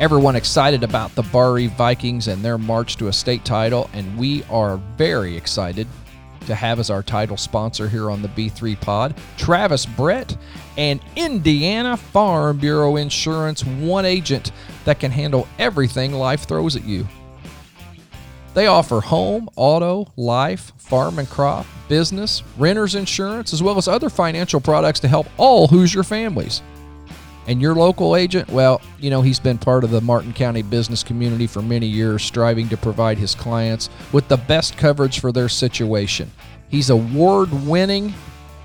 Everyone excited about the Barr-Reeve Vikings and their march to a state title, and we are very excited to have as our title sponsor here on the B3 Pod, Travis Brett and Indiana Farm Bureau Insurance, one agent that can handle everything life throws at you. They offer home, auto, life, farm and crop, business, renters insurance, as well as other financial products to help all Hoosier families. And your local agent, well, you know, he's been part of the Martin County business community for many years, striving to provide his clients with the best coverage for their situation. He's award winning.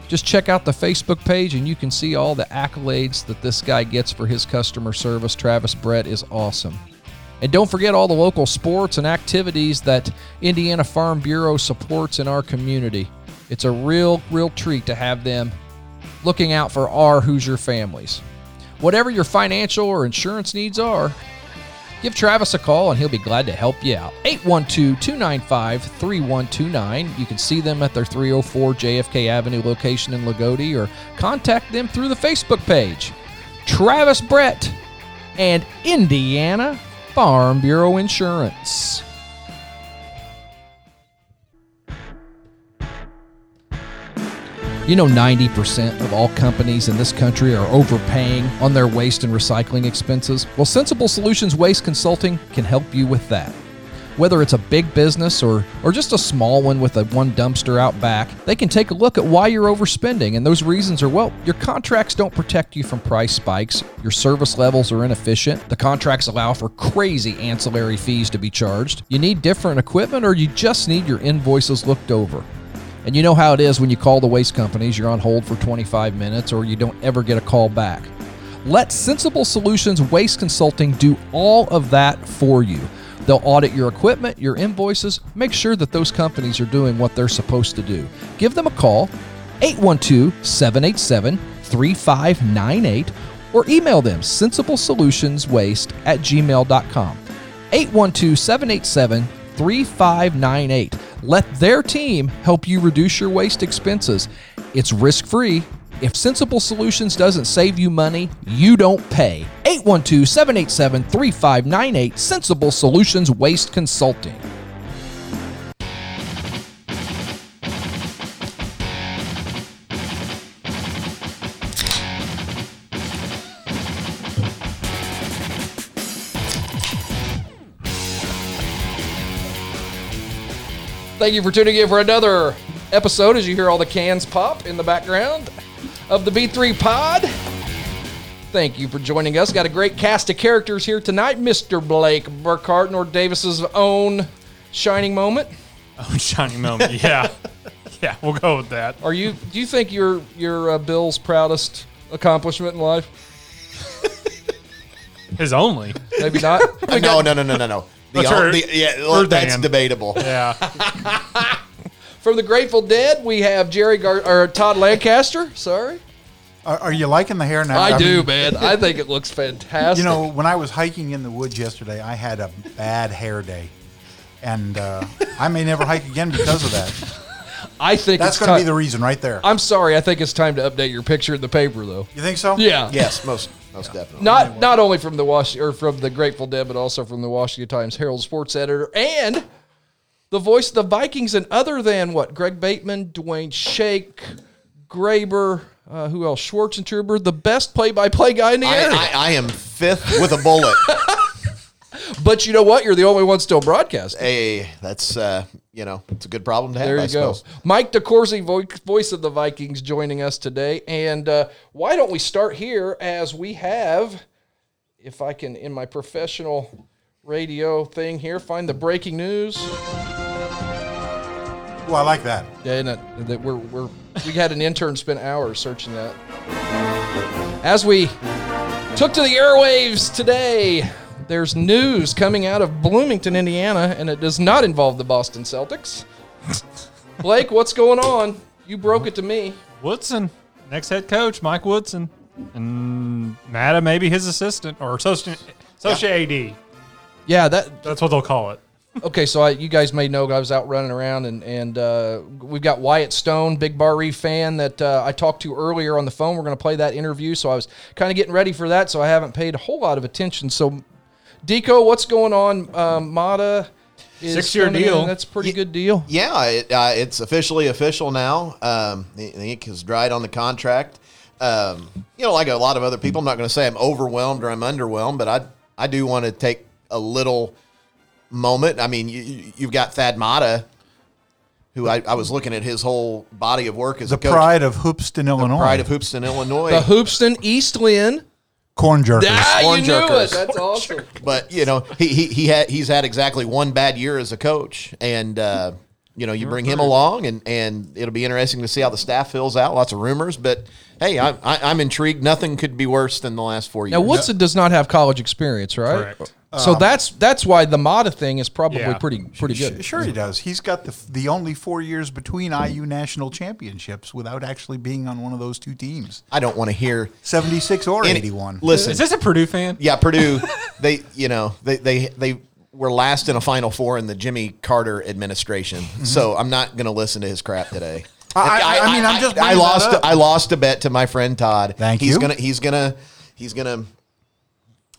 Just check out the Facebook page and you can see all the accolades that this guy gets for his customer service. Travis Brett is awesome. And don't forget all the local sports and activities that Indiana Farm Bureau supports in our community. It's a real, real treat to have them looking out for our Hoosier families. Whatever your financial or insurance needs are, give Travis a call and he'll be glad to help you out. 812 295 3129. You can see them at their 304 JFK Avenue location in Loogootee or contact them through the Facebook page. Travis Brett and Indiana Farm Bureau Insurance. You know, 90% of all companies in this country are overpaying on their waste and recycling expenses. Well, Sensible Solutions Waste Consulting can help you with that. Whether it's a big business or, or just a small one with a one dumpster out back, they can take a look at why you're overspending. And those reasons are well, your contracts don't protect you from price spikes, your service levels are inefficient, the contracts allow for crazy ancillary fees to be charged, you need different equipment, or you just need your invoices looked over. And you know how it is when you call the waste companies, you're on hold for 25 minutes or you don't ever get a call back. Let Sensible Solutions Waste Consulting do all of that for you. They'll audit your equipment, your invoices, make sure that those companies are doing what they're supposed to do. Give them a call, 812 787 3598, or email them sensiblesolutionswaste at gmail.com. 812 787 3598. Let their team help you reduce your waste expenses. It's risk free. If Sensible Solutions doesn't save you money, you don't pay. 812 787 3598 Sensible Solutions Waste Consulting. Thank you for tuning in for another episode as you hear all the cans pop in the background of the B3 Pod. Thank you for joining us. Got a great cast of characters here tonight. Mr. Blake Burkhart, North Daviess's own shining moment. Oh, shining moment. Yeah. yeah, we'll go with that. Are you? Do you think you're you're uh, Bill's proudest accomplishment in life? His only. Maybe not. Uh, no, no, no, no, no, no. The, That's her- the- yeah, her that's Dan. debatable. Yeah. From the Grateful Dead, we have Jerry Gar- or Todd Lancaster. Sorry, Are, are you liking the hair now? I, do, mean, man. I think it looks fantastic. You know, when I was hiking in the woods yesterday, I had a bad hair day, and uh, I may never hike again because of that. I think That's going to be the reason right there. I'm sorry. I think it's time to update your picture in the paper, though. you think so? Yeah. Yes, most most definitely. Not not only from the Wash or from the Grateful Dead, but also from the Washington Times Herald sports editor and the voice of the Vikings, and other than what Greg Bateman, Dwayne Shake, Graber, uh, who else? Schwartz and Schwartzentruber, the best play-by-play guy in the I, area. I, I am fifth with a bullet. but you know what? You're the only one still broadcasting. hey, that's uh, you know, it's a good problem to have. There I you go. suppose. Mike DeCourcy, vo- voice of the Vikings, joining us today. And uh, why don't we start here as we have, if I can, in my professional radio thing here, find the breaking news. Well, I like that. Yeah, and that, that we're, we're, we had an intern spend hours searching that. As we took to the airwaves today, there's news coming out of Bloomington, Indiana, and it does not involve the Boston Celtics. Blake, what's going on? You broke it to me. Woodson, next head coach, Mike Woodson. And Matta, maybe his assistant or associate, associate AD. Yeah, that That's what they'll call it. okay. So I, you guys may know I was out running around, and and uh, we've got Wyatt Stone, big Barr-Reeve fan that uh, I talked to earlier on the phone. We're going to play that interview, so I was kind of getting ready for that. So I haven't paid a whole lot of attention. So Deco, what's going on? Um, Matta is Six-year deal. in. That's a pretty good deal. Yeah, it, uh, it's officially official now. Um, the, the ink has dried on the contract. Um, you know, like a lot of other people, I'm not going to say I'm overwhelmed or I'm underwhelmed, but I I do want to take a little moment. I mean, you, you- you've got Thad Matta, who I, I was looking at his whole body of work as The a coach. pride of Hoopeston, Illinois. pride of Hoopeston, Illinois. The Hoopeston East Lynn. Corn jerkers. Ah, you Corn knew it. That's awesome. but you know he he he had he's had exactly one bad year as a coach, and uh, you know you bring him along, and and it'll be interesting to see how the staff fills out. Lots of rumors, but hey, I'm I, I'm intrigued. Nothing could be worse than the last four years. Now Woodson does not have college experience, right? Correct. So um, that's that's why the Matta thing is probably Yeah. pretty pretty good. Sure, he does. He's got the the only four years between IU national championships without actually being on one of those two teams, I don't want to hear seventy six or eighty one. Listen, Is this a Purdue fan? yeah, Purdue, they you know they they they were last in a Final Four in the Jimmy Carter administration, mm-hmm. so I'm not going to listen to his crap today. I- I- I mean, I'm just I, bringing that lost up. I lost a bet to my friend Todd. Thank he's you. Gonna he's gonna he's gonna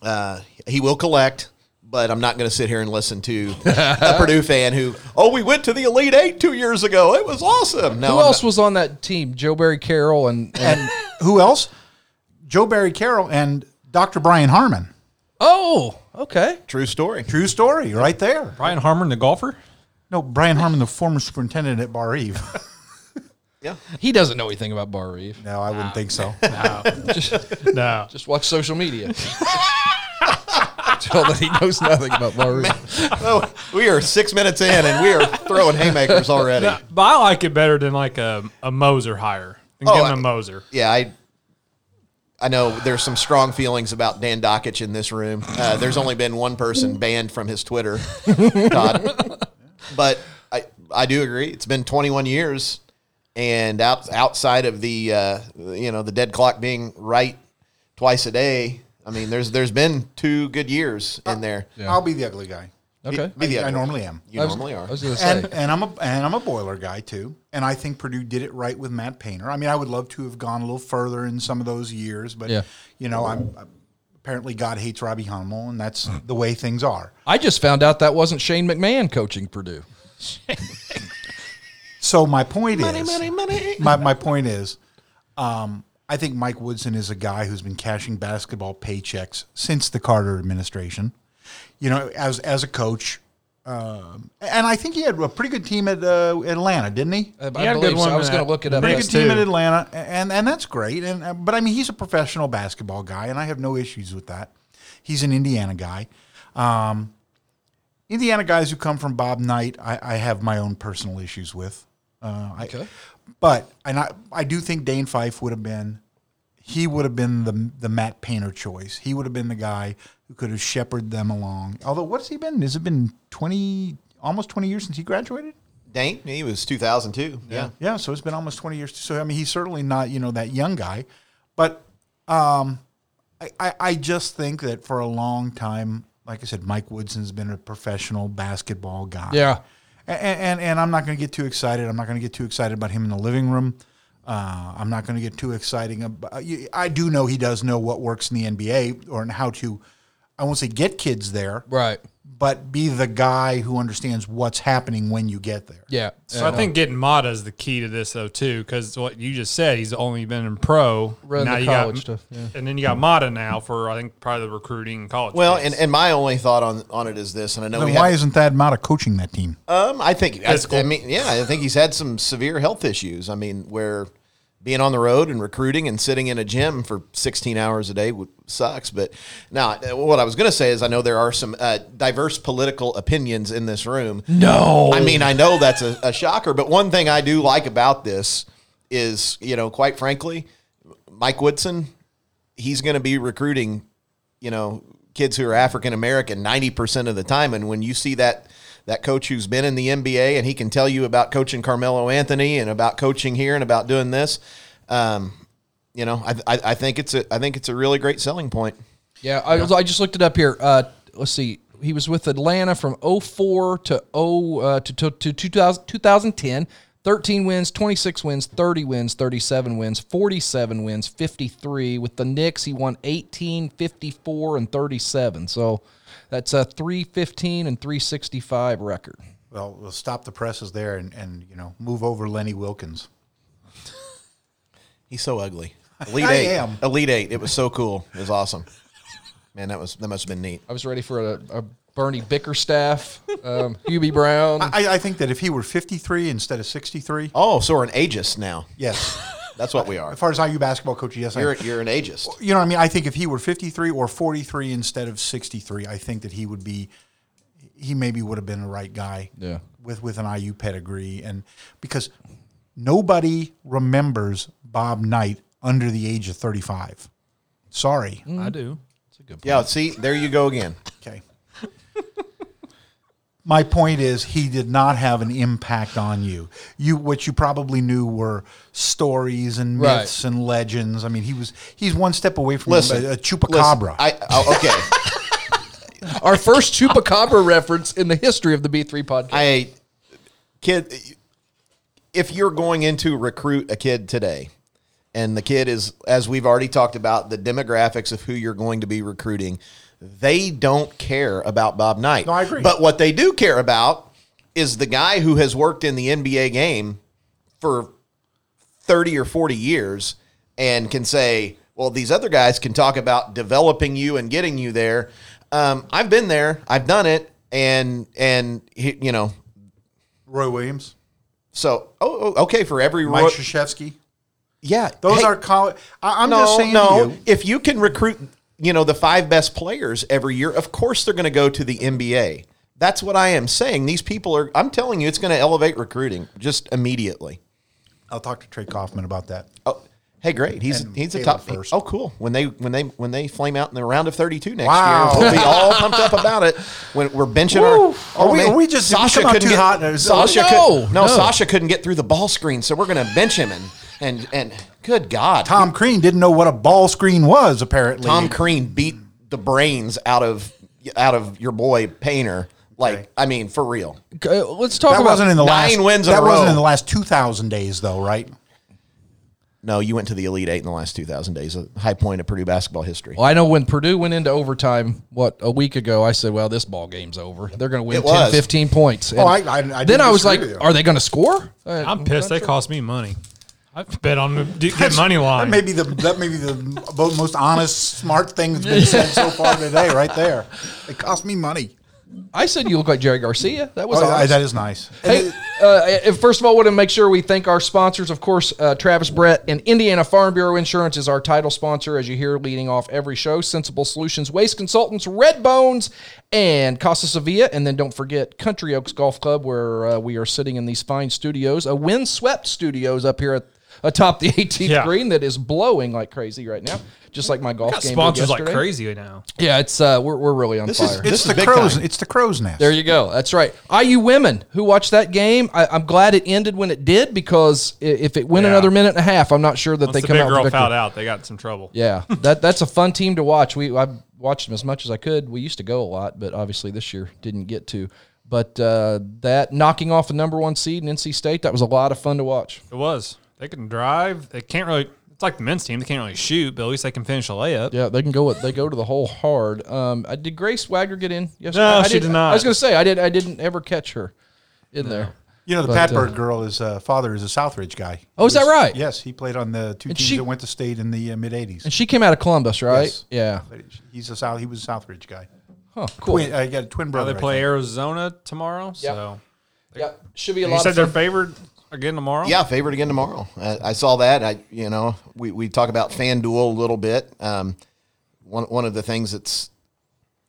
uh, he will collect. But I'm not going to sit here and listen to a Purdue fan who, oh, we went to the Elite Eight two years ago. It was awesome. No, Who I'm else not- was on that team? Joe Barry Carroll and, and And who else? Joe Barry Carroll and Dr. Brian Harmon. oh, okay. True story. True story, right there. Brian Harmon, the golfer. No, Brian Harmon, the former superintendent at Barr-Reeve. Yeah. He doesn't know anything about Barr-Reeve. no, I wouldn't think so. Just No. just watch social media. Tell that he knows nothing about Barr-Reeve. Oh, we are six minutes in and we are throwing haymakers already. But I like it better than like a, a Moser hire. Than Oh, giving I- a Moser. yeah, I I know there's some strong feelings about Dan Dakich in this room. Uh, there's only been one person banned from his Twitter, Todd. But I I do agree. It's been 21 years, and out, outside of the uh, you know the dead clock being right twice a day. I mean, there's there's been two good years in there. I'll be the ugly guy. Okay. Be the I other normally am. You was- normally are. I was going to say. And, and I'm a and I'm a boiler guy too. And I think Purdue did it right with Matt Painter. I mean, I would love to have gone a little further in some of those years, but Yeah. you know, I'm, I'm- apparently God hates Robbie Hummel, and that's the way things are. I just found out that wasn't Shane McMahon coaching Purdue. So my point is, money, money. my, my point is, um, I think Mike Woodson is a guy who's been cashing basketball paychecks since the Carter administration. You know, as as a coach, um, and I think he had a pretty good team at uh, Atlanta, didn't he? I, He had a good believe so. one I was going to look it up. pretty good team too. in Atlanta, and and that's great. And uh, but I mean, he's a professional basketball guy, and I have no issues with that. He's an Indiana guy. Um, Indiana guys who come from Bob Knight, I, I have my own personal issues with. Uh, I, Okay. But and I I do think Dane Fife would have been. He would have been the the Matt Painter choice. He would have been the guy who could have shepherded them along. Although, what's he been? Has it been twenty, almost twenty years since he graduated? Dane, he was 2002. Yeah. Yeah, so it's been almost 20 years. So, I mean, he's certainly not, you know, that young guy. But um, I, I, I just think that for a long time, like I said, Mike Woodson's been a professional basketball guy. Yeah. And, and, and I'm not going to get too excited. I'm not going to get too excited about him in the living room. Uh, I'm not going to get too exciting. About, I do know he does know what works in the NBA or in how to, I won't say get kids there, Right. but be the guy who understands what's happening when you get there. Yeah. So I think getting Matta is the key to this though too, because what you just said, he's only been in pro. Rather now the you college got, stuff, yeah. and then you got Matta now for I think probably the recruiting and college. Well, and, and my only thought on, on it is this, and I know Then we why have, isn't Thad Matta coaching that team? Um, I think I, Physical. I mean, yeah, I think he's had some severe health issues. I mean, where being on the road and recruiting and sitting in a gym for 16 hours a day sucks. But now, uh, what I was going to say is, I know there are some uh, diverse political opinions in this room. No. I mean, I know that's a, a shocker, but one thing I do like about this is, you know, quite frankly, Mike Woodson, he's going to be recruiting, you know, kids who are African American 90% of the time. And when you see that, that coach who's been in the NBA and he can tell you about coaching Carmelo Anthony and about coaching here and about doing this, um, you know, I, I, I think it's a, I think it's a really great selling point. Yeah, I, I just looked it up here. Uh, let's see. He was with Atlanta from 04 to 0 uh, to, to, to 2000, 2010. 13 wins, 26 wins, 30 wins, 37 wins, 47 wins, 53. With the Knicks, he won 18, 54, and 37. So that's a 315 and 365 record. Well, we'll stop the presses there and, and you know move over Lenny Wilkens. He's so ugly. Elite I Eight. am. Elite Eight. It was so cool. It was awesome. Man, that was that must have been neat. I was ready for a, a Bernie Bickerstaff, um, Hubie Brown. I, I think that if he were 53 instead of 63, Oh, so we're an ageist now. yes. That's what we are. As far as IU basketball coach, yes, I You're you're an ageist. you know what I mean. I think if he were 53 or 43 instead of 63, I think that he would be, he maybe would have been the right guy. Yeah. With with an IU pedigree and because nobody remembers Bob Knight under the age of 35. Sorry. I do. That's a good point. Yeah. See, there you go again. Okay. My point is, he did not have an impact on you. You, what you probably knew were stories and Right. myths and legends. I mean, he was he's one step away from Listen, a, a chupacabra. Listen, I oh, okay. Our first Chupacabra reference in the history of the B3 podcast. I kid if you're going into recruit a kid today and the kid is as we've already talked about the demographics of who you're going to be recruiting they don't care about Bob Knight. No, I agree. But what they do care about is the guy who has worked in the NBA game for 30 or 40 years and can say, well, these other guys can talk about developing you and getting you there. Um, I've been there, I've done it, and and he- you know, Roy Williams, so oh, oh, okay for every Mike ro- Krzyzewski. yeah, Those hey, are college. I'm no, just saying no. you. If you can recruit, you know, the five best players every year, of course they're going to go to the NBA. That's what I am saying. These people are. I'm telling you, it's going to elevate recruiting just immediately. I'll talk to Trey Kaufman about that. Oh, hey, great. He's And he's a top first. Oh, cool. When they when they when they flame out in the round of 32 next Wow. year, we'll be all pumped up about it. When we're benching Woo. our. Are we- are we just- come out too get, hot? Sasha No, could, no, no. Sasha couldn't get through the ball screen, so we're going to bench him and and and good God, Tom Crean didn't know what a ball screen was. Apparently, Tom Crean beat the brains out of out of your boy Painter. Like, Okay. I mean, for real. Okay, let's talk that about wasn't in the nine last. wins in that a wasn't row. in the last 2,000 days, though, right? No, you went to the Elite Eight in the last 2,000 days, a high point of Purdue basketball history. Well, I know when Purdue went into overtime, what, a week ago, I said, well, this ball game's over. They're going to win It 10, was. 15 points. And Oh, I- I- I then I was like, you. are they going to score? Uh, I'm pissed. They cost me money. I bet on them. do- Get money That line. may be the that may be the most honest, smart thing that's been said so far today, right there. It cost me money. I said you look like Jerry Garcia. That was Oh, honest. that is nice. Hey, uh, first of all, I want to make sure we thank our sponsors. Of course, uh, Travis Brett and Indiana Farm Bureau Insurance is our title sponsor, as you hear leading off every show. Sensible Solutions, Waste Consultants, Red Bones, and Casa Sevilla. And then don't forget Country Oaks Golf Club, where uh, we are sitting in these fine studios, a windswept studios up here at atop the 18th Yeah. green that is blowing like crazy right now, just like my golf Got game. sponsors like yesterday. crazy now. Yeah, it's uh, we're, we're really on This fire. is- It's This the big crows. time. It's the crow's nest. There you go. That's right. IU women who watched that game. I, I'm glad it ended when it did because if it went Yeah. another minute and a half, I'm not sure that Once they the come big out girl fouled out, they got some trouble. Yeah, that that's a fun team to watch. We I watched them as much as I could. We used to go a lot, but obviously this year didn't get to. But uh, that knocking off the number one seed in NC State, that was a lot of fun to watch. It was. They can drive. They can't really. It's like the men's team. They can't really shoot, but at least they can finish a layup. Yeah, they can go. They go to the hole hard. Um, uh, did Grace Wagner get in? yesterday? No, I she didn't- did not. I was going to say I did. I didn't ever catch her in there. You know, the But, Patberg uh, girl, his uh, father is a Southridge guy. Oh, is He that right? Yes, he played on the two And teams she- that went to state in the uh, mid '80s. And she came out of Columbus, right? Yes. Yeah. He's a South. He was a Southridge guy. Huh. Cool. Twin, uh, he got a twin Now brother. they play. Arizona tomorrow. So Yep. Should be a you lot said of they're fun. favored again tomorrow. Yeah, favorite again tomorrow. I, I saw that. I, you know, we, we talk about FanDuel a little bit. Um, one one of the things that's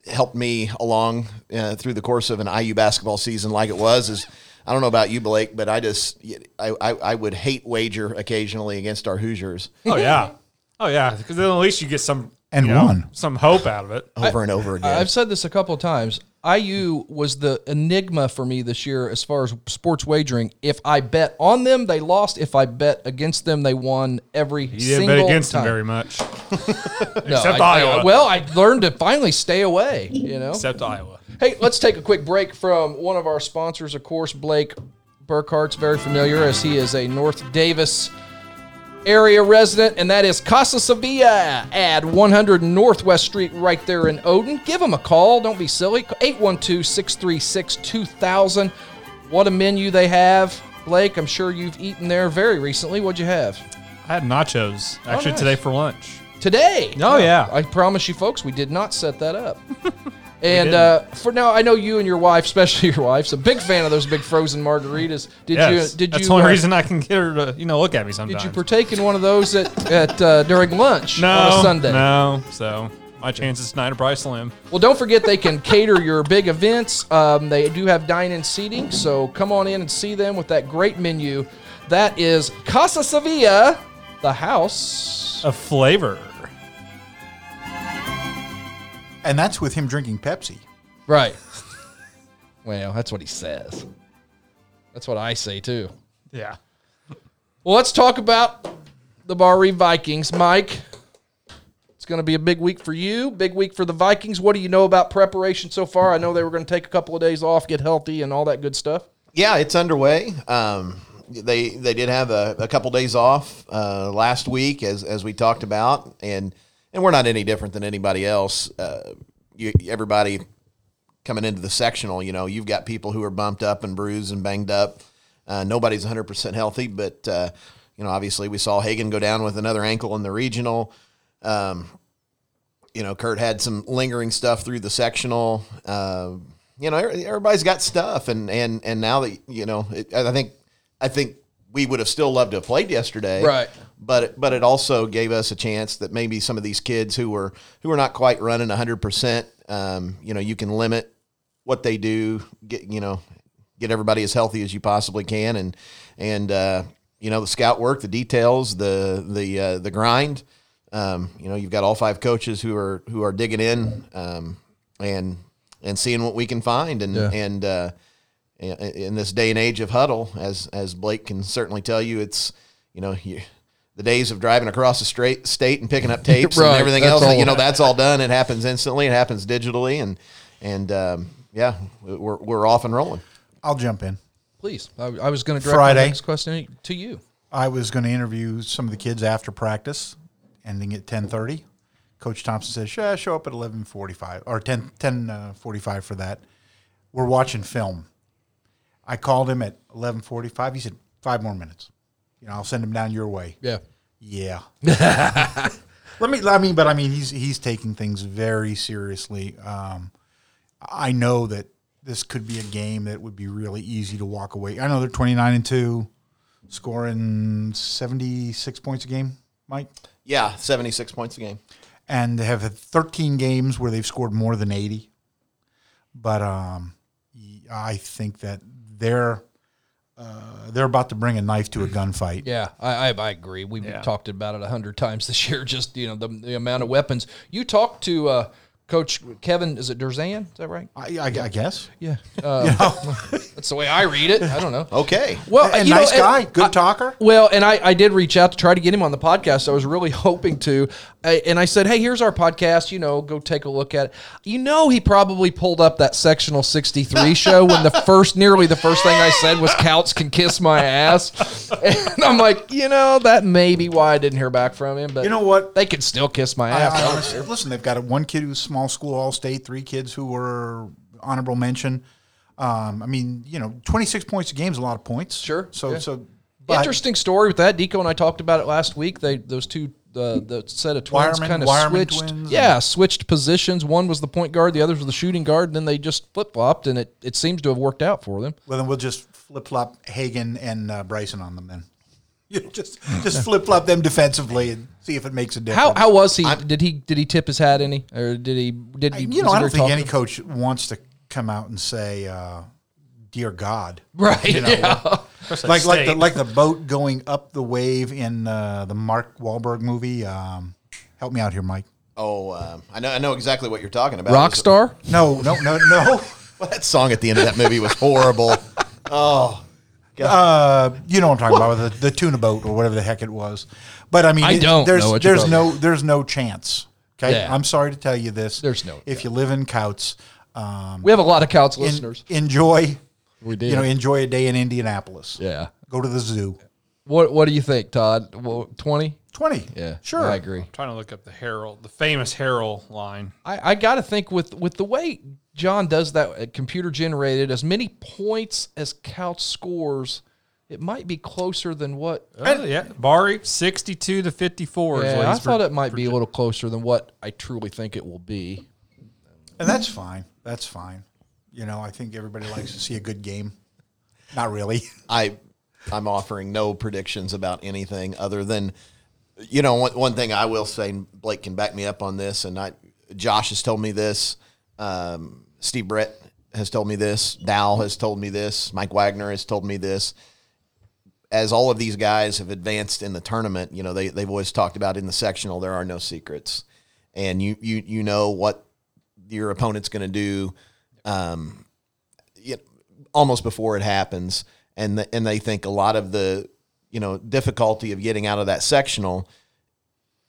helped me along uh, through the course of an IU basketball season, like it was, is I don't know about you, Blake, but I just I, I, I would hate wager occasionally against our Hoosiers Oh yeah. Oh yeah. Because then at least you get some And you know, won. some hope out of it. over and over again. I've said this a couple of times. IU was the enigma for me this year as far as sports wagering. If I bet on them, they lost. If I bet against them, they won every You didn't bet against time. them very much, No, except I- I- Iowa. well, I learned to finally stay away. You know. except Iowa. Hey, let's take a quick break from one of our sponsors, of course, Blake. Burkhart's very familiar as he is a North Daviess area resident, and that is Casa Sevilla at 100 Northwest Street right there in Odon. Give them a call. Don't be silly. 812 636 2000. What a menu they have. Blake, I'm sure you've eaten there very recently. What'd you have? I had nachos oh, actually nice. today for lunch. Today. Oh, yeah. I promise you, folks, we did not set that up. and uh, for now, I know you and your wife, especially your wife's a big fan of those big frozen margaritas. Did Yes, you? Did that's you? the only uh, reason I can get her to you know look at me sometimes. Did you partake in one of those at, at uh, during lunch no, on a Sunday? No, so my chances tonight are probably slim. Well, don't forget they can cater your big events. Um, they do have dine-in seating, so come on in and see them with that great menu. That is Casa Sevilla, the house. of flavor. And that's with him drinking Pepsi. Right. well, that's what he says. That's what I say too. Yeah. Well, let's talk about the Barr-Reeve Vikings, Mike. It's going to be a big week for you, big week for the Vikings. What do you know about preparation so far? I know they were going to take a couple of days off, get healthy, and all that good stuff. Yeah, it's underway. Um, they they did have a, a couple days off uh, last week, as as we talked about, and and we're not any different than anybody else. Uh, you, everybody coming into the sectional, you know, you've got people who are bumped up and bruised and banged up. Uh, nobody's 100% healthy, but uh, you know, obviously we saw Hagen go down with another ankle in the regional. Um, you know, Kurt had some lingering stuff through the sectional. Uh, you know, everybody's got stuff, and and and now that you know, it, I think I think we would have still loved to have played yesterday, Right. But it, but it also gave us a chance that maybe some of these kids who were who were not quite running hundred percent, um, you know, you can limit what they do, get you know, get everybody as healthy as you possibly can, and and uh, you know the scout work, the details, the the uh, the grind. Um, you know, you've got all five coaches who are who are digging in um, and and seeing what we can find, and Yeah. and uh, in in this day and age of Hudl, as as Blake can certainly tell you, it's you know you, the days of driving across the straight state and picking up tapes Right, and everything else. all. You know, that's all done. It happens instantly. It happens digitally, and and um, yeah, we're we're off and rolling. I'll jump in. Please, I, I was going to direct Friday. my next question to you. I was going to interview some of the kids after practice, ending at ten thirty. Coach Thompson says, yeah, show up at eleven forty-five or 10, 10 uh, 45 for that." We're watching film. I called him at eleven forty-five. He said, five more minutes. You know, I'll send him down your way." Yeah. Yeah. Let me. I mean, but I mean, he's he's taking things very seriously. Um, I know that this could be a game that would be really easy to walk away. I know they're twenty nine and two, scoring seventy six points a game, Mike, Yeah, seventy six points a game. and they have had thirteen games where they've scored more than eighty. But um, I think that they're uh, they're about to bring a knife to a gunfight. Yeah, I, I, I agree. We've Yeah. talked about it a hundred times this year. Just you know the, the amount of weapons. You talked to uh, Coach Kevin. Is it Durzan? Is that right? I, I, I guess. Yeah. Uh, that's the way I read it. I don't know. Okay. Well, and you know, nice and guy, good I- talker. Well, and I, I did reach out to try to get him on the podcast. I was really hoping to. I, and I said, hey, here's our podcast. You know, go take a look at it. You know, he probably pulled up that Sectional 63 show when the first, nearly the first thing I said was Kouts can kiss my ass. And I'm like, you know, that may be why I didn't hear back from him. But You know what? They can still kiss my ass. I I don't honestly- care. listen, they've got a, one kid who's small school all state, three kids who were honorable mention. Um, I mean, you know, 26 points a game is a lot of points. Sure, So, yeah. so, but Interesting story with that. Deco and I talked about it last week. They those two the the set of twins kind of switched. yeah, switched positions. One was the point guard, the other was the shooting guard. And then they just flip flopped, and it, it seems to have worked out for them. well, then we'll just flip flop Hagen and uh, Bryson on them then. You know, just just flip flop them defensively and see if it makes a difference. How how was he? did he did he tip his hat any, or did he did he? you know, I don't think any coach wants to come out and say, uh, "Dear God," right. you know, yeah. like like the like the boat going up the wave in uh, the Mark Wahlberg movie. Um, help me out here, Mike. Oh, um, I know I know exactly what you're talking about. Rockstar. No, no, no, no. Well, that song at the end of that movie was horrible. oh, Uh, you know what I'm talking about, the, the tuna boat or whatever the heck it was. But I mean, I it- don't there's know what you're there's talking no there's no chance. Okay, Yeah. I'm sorry to tell you this. There's no- If you live in Kouts, um, We have a lot of Kouts en- listeners. enjoy We did. You know, enjoy a day in Indianapolis. yeah. Go to the zoo. What What do you think, Todd? Well, Twenty? Twenty. Yeah. sure. I agree. I'm trying to look up the Harold, the famous Harold line. I, I got to think with with the way John does that uh, computer generated, as many points as Couch scores, it might be closer than what. Oh, yeah, Barr-Reeve sixty-two to fifty-four. is what Yeah, I thought pro- it might be a little closer than what I truly think it will be. And that's fine. That's fine. You know, I think everybody likes to see a good game. Not really. I I'm offering no predictions about anything other than you know one, one thing I will say and Blake can back me up on this and I Josh has told me this um, Steve Brett has told me this Dow has told me this Mike Wagner has told me this. As all of these guys have advanced in the tournament you know they they've always talked about in the sectional there are no secrets. And you you you know what your opponent's going to do um, you almost before it happens, and the, and they think a lot of the you know difficulty of getting out of that sectional.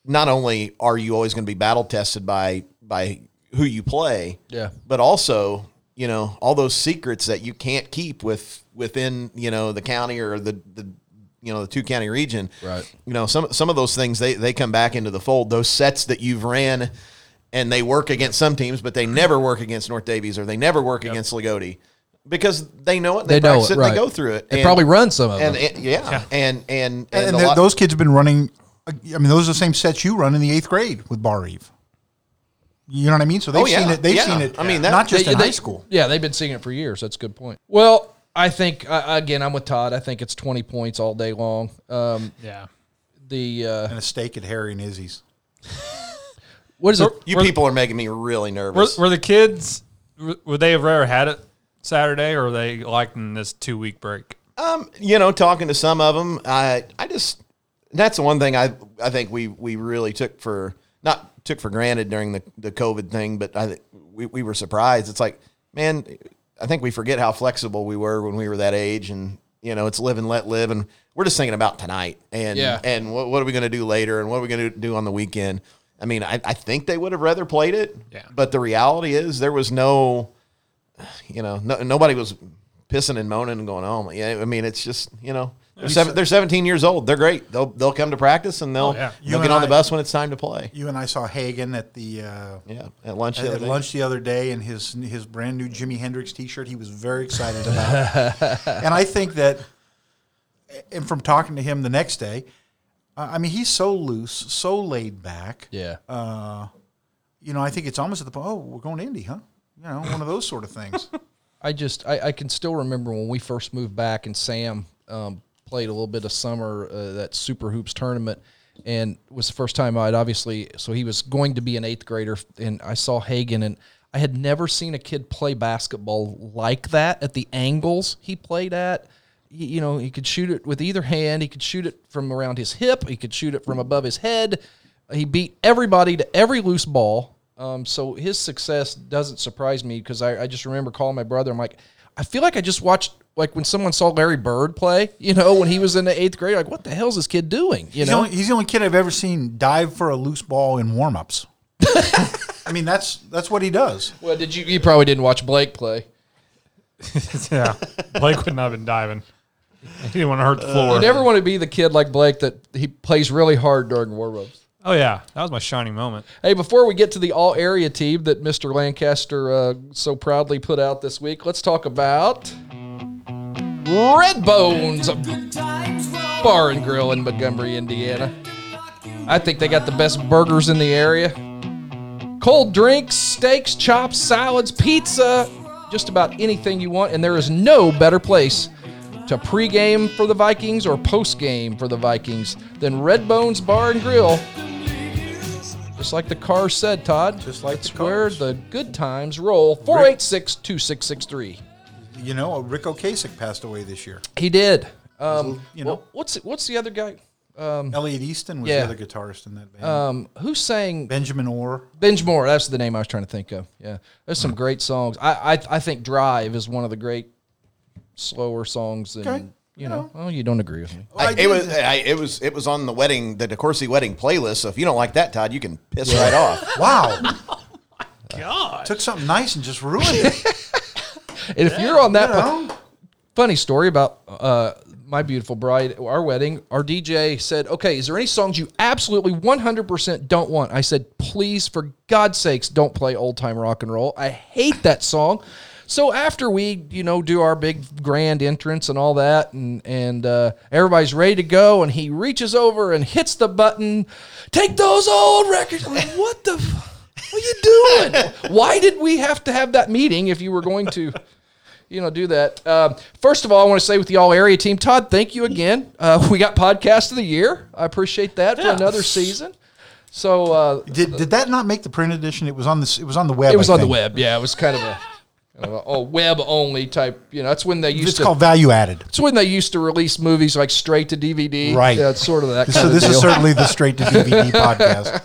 Not only are you always going to be battle tested by by who you play, Yeah. but also you know all those secrets that you can't keep with within you know the county or the the you know the two county region. Right. You know some some of those things they they come back into the fold. Those sets that you've ran. And they work against some teams, but they never work against North Daviess or they never work against Loogootee because they know it. They, They know practice it, it. and right. They go through it. They And- probably run some of and, them. and- yeah, and and and, And, a lot- those kids have been running. I mean, those are the same sets you run in the eighth grade with Barr-Reeve. You know what I mean? So they've Oh, yeah. seen it. They've Yeah. seen it. I mean, that- not just They- in they- high school. Yeah, they've been seeing it for years. That's a good point. Well, I think uh, again, I'm with Todd. I think it's 20 points all day long. Um, Yeah. the uh, And a steak at Harry and Izzy's. what is it? you Were- people are making me really Were, nervous. were the kids? Would they have ever had it Saturday, or are they liking this two-week break? Um, you know, talking to some of them, I I just that's the one thing I I think we we really took for not took for granted during the the COVID thing, but I we we were surprised. It's like, man, I think we forget how flexible we were when we were that age, and you know, it's live and let live, and we're just thinking about tonight, and Yeah. and what, what are we going to do later, and what are we going to do on the weekend. I mean, I, I think they would have rather played it, Yeah. but the reality is there was no you know, no, nobody was pissing and moaning and going, "Oh, yeah." I mean, it's just you know, they're, seven, they're 17 years old. They're great. They'll they'll come to practice and they'll Oh, yeah. They'll get on the bus when it's time to play. You and I saw Hagen at the uh, Yeah, at lunch at, the other at day. lunch the other day in his his brand new Jimi Hendrix T-shirt. He was very excited about, it, and I think that, and from talking to him the next day, uh, I mean, he's so loose, so laid back. yeah. You know, I think it's almost at the point. Oh, we're going to Indy, huh? You know, one of those sort of things. I just I, I can still remember when we first moved back and Sam um, played a little bit of summer uh, that Super Hoops tournament and it was the first time I'd obviously so he was going to be an eighth grader and I saw Hagen and I had never seen a kid play basketball like that at the angles he played at. Y- You know, he could shoot it with either hand. He could shoot it from around his hip. He could shoot it from above his head. He beat everybody to every loose ball. Um, so his success doesn't surprise me because I, I just remember calling my brother. I'm like, I feel like I just watched like when someone saw Larry Bird play. You know, when he was in the eighth grade, like what the hell's this kid doing? You He's, the know, only, he's the only kid I've ever seen dive for a loose ball in warm-ups. I mean, that's that's what he does. well, did you? You probably didn't watch Blake play. yeah, Blake would not have been diving. He didn't want to hurt the floor. You never want to be the kid like Blake that he plays really hard during warm-ups. Oh yeah, that was my shining moment. Hey, before we get to the all area team that Mr. Lancaster uh, so proudly put out this week, let's talk about Red Bones Bar and Grill in Montgomery, Indiana. I think they got the best burgers in the area. Cold drinks, steaks, chops, salads, pizza, just about anything you want, and there is no better place to pregame for the Vikings or postgame for the Vikings than Red Bones Bar and Grill. Just like the car said, Todd. Just like It's the where the good times roll. 486 2663. You know, Ric Ocasek passed away this year. He did. Um, You know. what's what's the other guy? Elliot Easton was yeah. the other guitarist in that band. Um, who sang Benjamin Orr. Benj Moore? That's the name I was trying to think of. Yeah, there's some great songs. I, I I think Drive is one of the great slower songs. And Okay. You know, oh, you don't agree with me. I, I it was I, it was it was on the wedding the DeCourcy wedding playlist. So if you don't like that, Todd, you can piss right off. Wow. God, Took something nice and just ruined it. And if you're on that, You know? funny story about uh, my beautiful bride, our wedding. Our DJ said, "Okay, is there any songs you absolutely 100% don't want?" I said, "Please, for God's sakes, don't play old time rock and roll. I hate that song." So after we, you know, do our big grand entrance and all that, and and uh, everybody's ready to go, and he reaches over and hits the button. Take those old records. Like, what the? F- what are you doing? Why did we have to have that meeting if you were going to? you know, do that. Um, first of all, I want to say with the all area team, Todd, thank you again. Uh, we got podcast of the year. I appreciate that for another season. So uh, Did, did that not make the print edition? It was on the it was on the web. it was I on the web. Yeah, it was kind of a, oh web only type. You know, that's when they used It's to. called value added. it's when they used to release movies like straight to DVD. Right. Yeah, it's sort of that. Kind So of this deal. is certainly the straight to DVD podcast.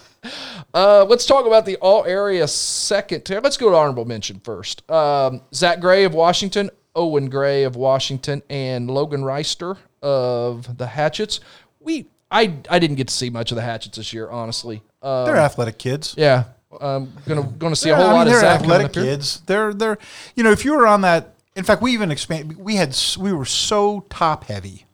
Uh, let's talk about the all area second. tier. Let's go to honorable mention first. Um, Zach Gray of Washington, Owen Gray of Washington, and Logan Reister of the Hatchets. We I I didn't get to see much of the Hatchets this year, honestly. Uh, They're athletic kids. yeah, I'm gonna gonna see a whole I mean, lot of Zach athletic kids. They're they're you know if you were on that. In fact, we even expand. We had we were so top heavy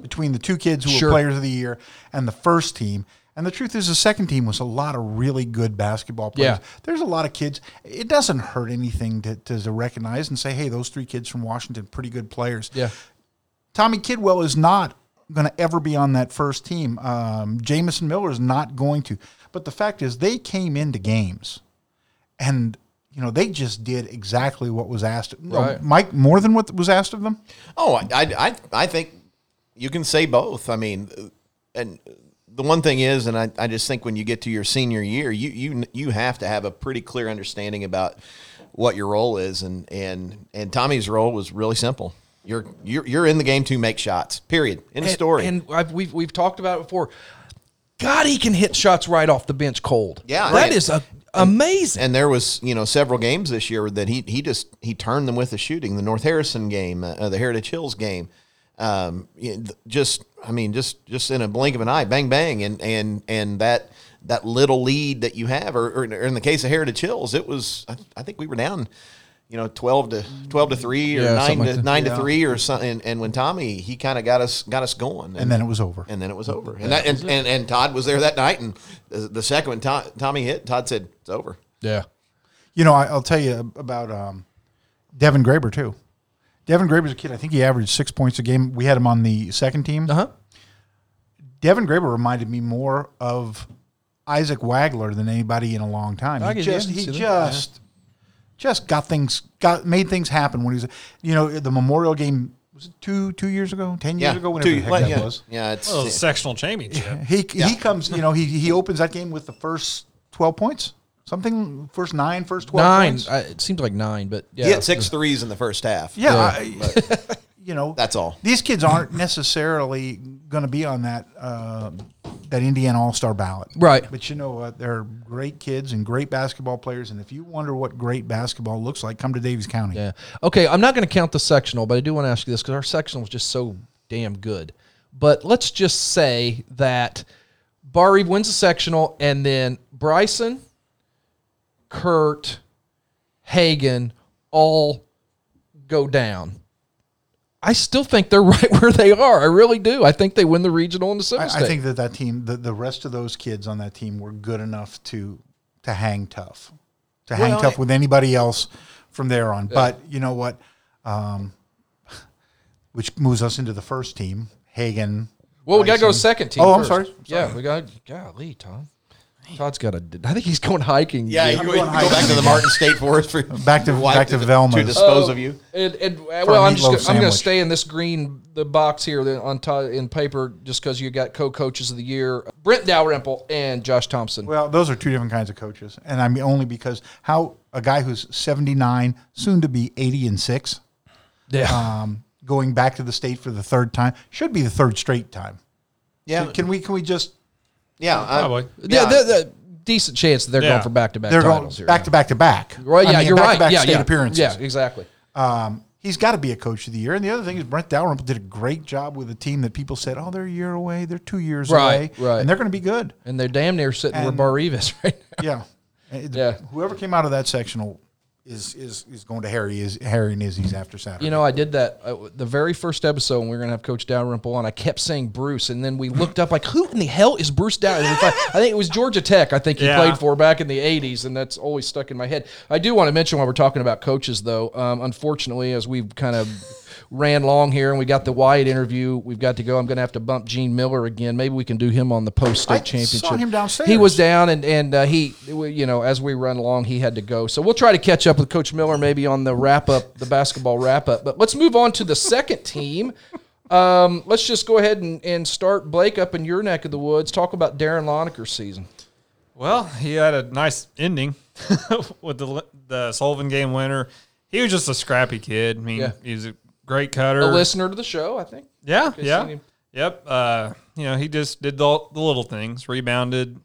between the two kids who Sure. were players of the year and the first team. And the truth is, the second team was a lot of really good basketball players. Yeah. There's a lot of kids. It doesn't hurt anything to, to, to recognize and say, hey, those three kids from Washington, pretty good players. Yeah, Tommy Kidwell is not going to ever be on that first team. Um, Jamison Miller is not going to. But the fact is, they came into games, and you know they just did exactly what was asked. no, Right. Mike, more than what was asked of them. Oh, I, I, I- I think you can say both. I mean, and the one thing is, and I, I just think when you get to your senior year, you you you have to have a pretty clear understanding about what your role is, and and and Tommy's role was really simple. You're you're you're in the game to make shots. Period. In a and, story. And I've, we've we've talked about it before. God, he can hit shots right off the bench cold. Yeah, that right. is a, amazing. and there was you know several games this year that he he just he turned them with the shooting. The North Harrison game, uh, the Heritage Hills game, um, you know, th- just I mean just just in a blink of an eye, bang bang, and and and that that little lead that you have, or, or in the case of Heritage Hills, it was I, I think we were down. You know, twelve to twelve to three, or Yeah, nine to like that. nine Yeah. to three, or something. And, and when Tommy, he kind of got us got us going, And then it was over. and then it was over. And that, and, and and Todd was there that night, and the, the second one Todd, Tommy hit, Todd said it's over. yeah. You know, I, I'll tell you about um, Devin Graber too. Devin Graber's a kid. I think he averaged six points a game. We had him on the second team. Uh huh. Devin Graber reminded me more of Isaac Wagler than anybody in a long time. He can- yeah, just he just just got things got made things happen when he was you know the Memorial game was it two two years ago ten years ago whenever two- the heck well, that yeah, was. Yeah, it's Oh, sectional championship. He he comes you know he he opens that game with the first twelve points something first nine first twelve Nine. points. I, it seems like nine, but yeah. he hit six threes in the first half. yeah, Yeah. I- you know That's all. These kids aren't necessarily going to be on that uh, that Indiana All Star ballot, Right. But you know what? They're great kids and great basketball players. And if you wonder what great basketball looks like, come to Daviess County. Yeah. Okay, I'm not going to count the sectional, but I do want to ask you this because our sectional was just so damn good. But let's just say that Barr-Reeve wins the sectional, and then Bryson, Kurt, Hagen all go down. I still think they're right where they are. I really do. I think they win the regional and the I, semi I think that that team, the, the rest of those kids on that team, were good enough to to hang tough, to hang Well, tough I- with anybody else from there on. But you know what? Um, which moves us into the first team. Hagen. Well, we got to go second team. Oh, I'm first. sorry. Yeah, we got. Golly, Tom. Todd's got a. I think he's going hiking. Yeah, you I'm go, going you go back to the Martin State Forest for Back to- wipe back to Velma's. to dispose Oh, of you. And, and uh, well, I'm just gonna, I'm going to stay in this green the box here on Todd in paper just because you got co-coaches of the year Brent Dalrymple and Josh Thompson. Well, those are two different kinds of coaches, and I mean only because how a guy who's seventy nine, soon to be eighty and six, yeah, um, going back to the state for the third time, should be the third straight time. Yeah, Can, can we? Can we just? Yeah, I- Probably. yeah, the, the decent chance that they're Yeah. going for back-to-back They're titles going here. back to back to back. Right? I Yeah, mean, you're right. back-to-back Yeah, state yeah, appearances. yeah, exactly. Um, he's got to be a coach of the year. And the other thing is Brent Dalrymple did a great job with a team that people said, "Oh, they're a year away. They're two years Right, away, right. and they're going to be good." And they're damn near sitting where And- Bar Revis right now. Yeah. Yeah. Whoever came out of that sectional is is is going to Harry is Harry and Izzy's after Saturday. You know, I did that uh, the very first episode when we were going to have Coach Dalrymple on. I kept saying Bruce, and then we looked up like, who in the hell is Bruce Dalrymple? I think it was Georgia Tech. I think he Yeah. played for back in the '80s, and that's always stuck in my head. I do want to mention while we're talking about coaches, though. Um, unfortunately, as we've kind of ran long here and we got the Wyatt interview, we've got to go. I'm going to have to bump Gene Miller again. Maybe we can do him on the post state championship. saw him downstairs. He was down, and and uh, he, you know, as we run along, he had to go. So we'll try to catch up with Coach Miller maybe on the wrap up, the basketball wrap up. But let's move on to the second team. Um, let's just go ahead and, and start Blake up in your neck of the woods. Talk about Darren Lonicker's season. Well, he had a nice ending with the the Sullivan game winner. He was just a scrappy kid. I mean, Yeah. was. a great cutter. A listener to the show, I think. Yeah, yeah, yep. Uh, you know, he just did the, the little things. Rebounded,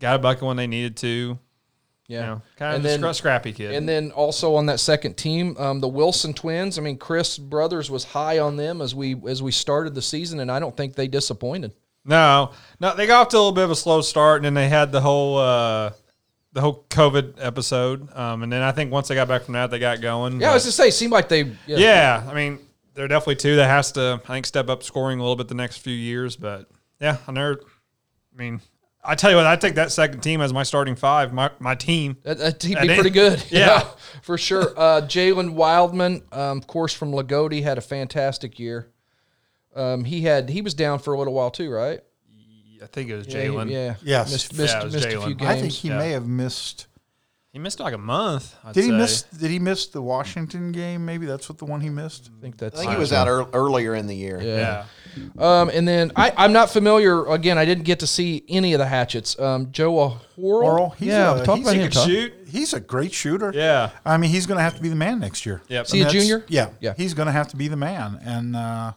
got a bucket when they needed to. Yeah, You know, kind of And a then- scrappy kid. And then also on that second team, um, the Wilson twins. I mean, Chris Brothers was high on them as we as we started the season, and I don't think they disappointed. no, no, they got off to a little bit of a slow start, and then they had the whole uh, the whole COVID episode. Um, and then I think once they got back from that, they got going. Yeah, I was to say, it seemed like they. Yeah, I mean, they're definitely two that has to, I think, step up scoring a little bit the next few years. But yeah, I never. I mean, I tell you what, I take that second team as my starting five, my my team. That, that he'd be pretty good. Yeah. for sure. Uh, Jalen Wildman, um, of course, from Loogootee, had a fantastic year. Um, he had he was down for a little while too, right? I think it was Yeah, he- Jalen. Yeah. Yes. Missed, missed, Yeah, missed a few games. I think he yeah. may have missed. He missed like a month. I'd Did he say. miss? Did he miss the Washington game? Maybe that's what the one he missed. I think that's. I think he was out ear- earlier in the year. Yeah. Um, and then I, I'm not familiar. Again, I didn't get to see any of the hatchets. Um, Joe Horrell. He's yeah, a- talk he's about a him. Shoot. He's a great shooter. Yeah. I mean, he's going to have to be the man next year. Yep. Is he a And that's- junior? Yeah, Yeah. He's going to have to be the man, and uh,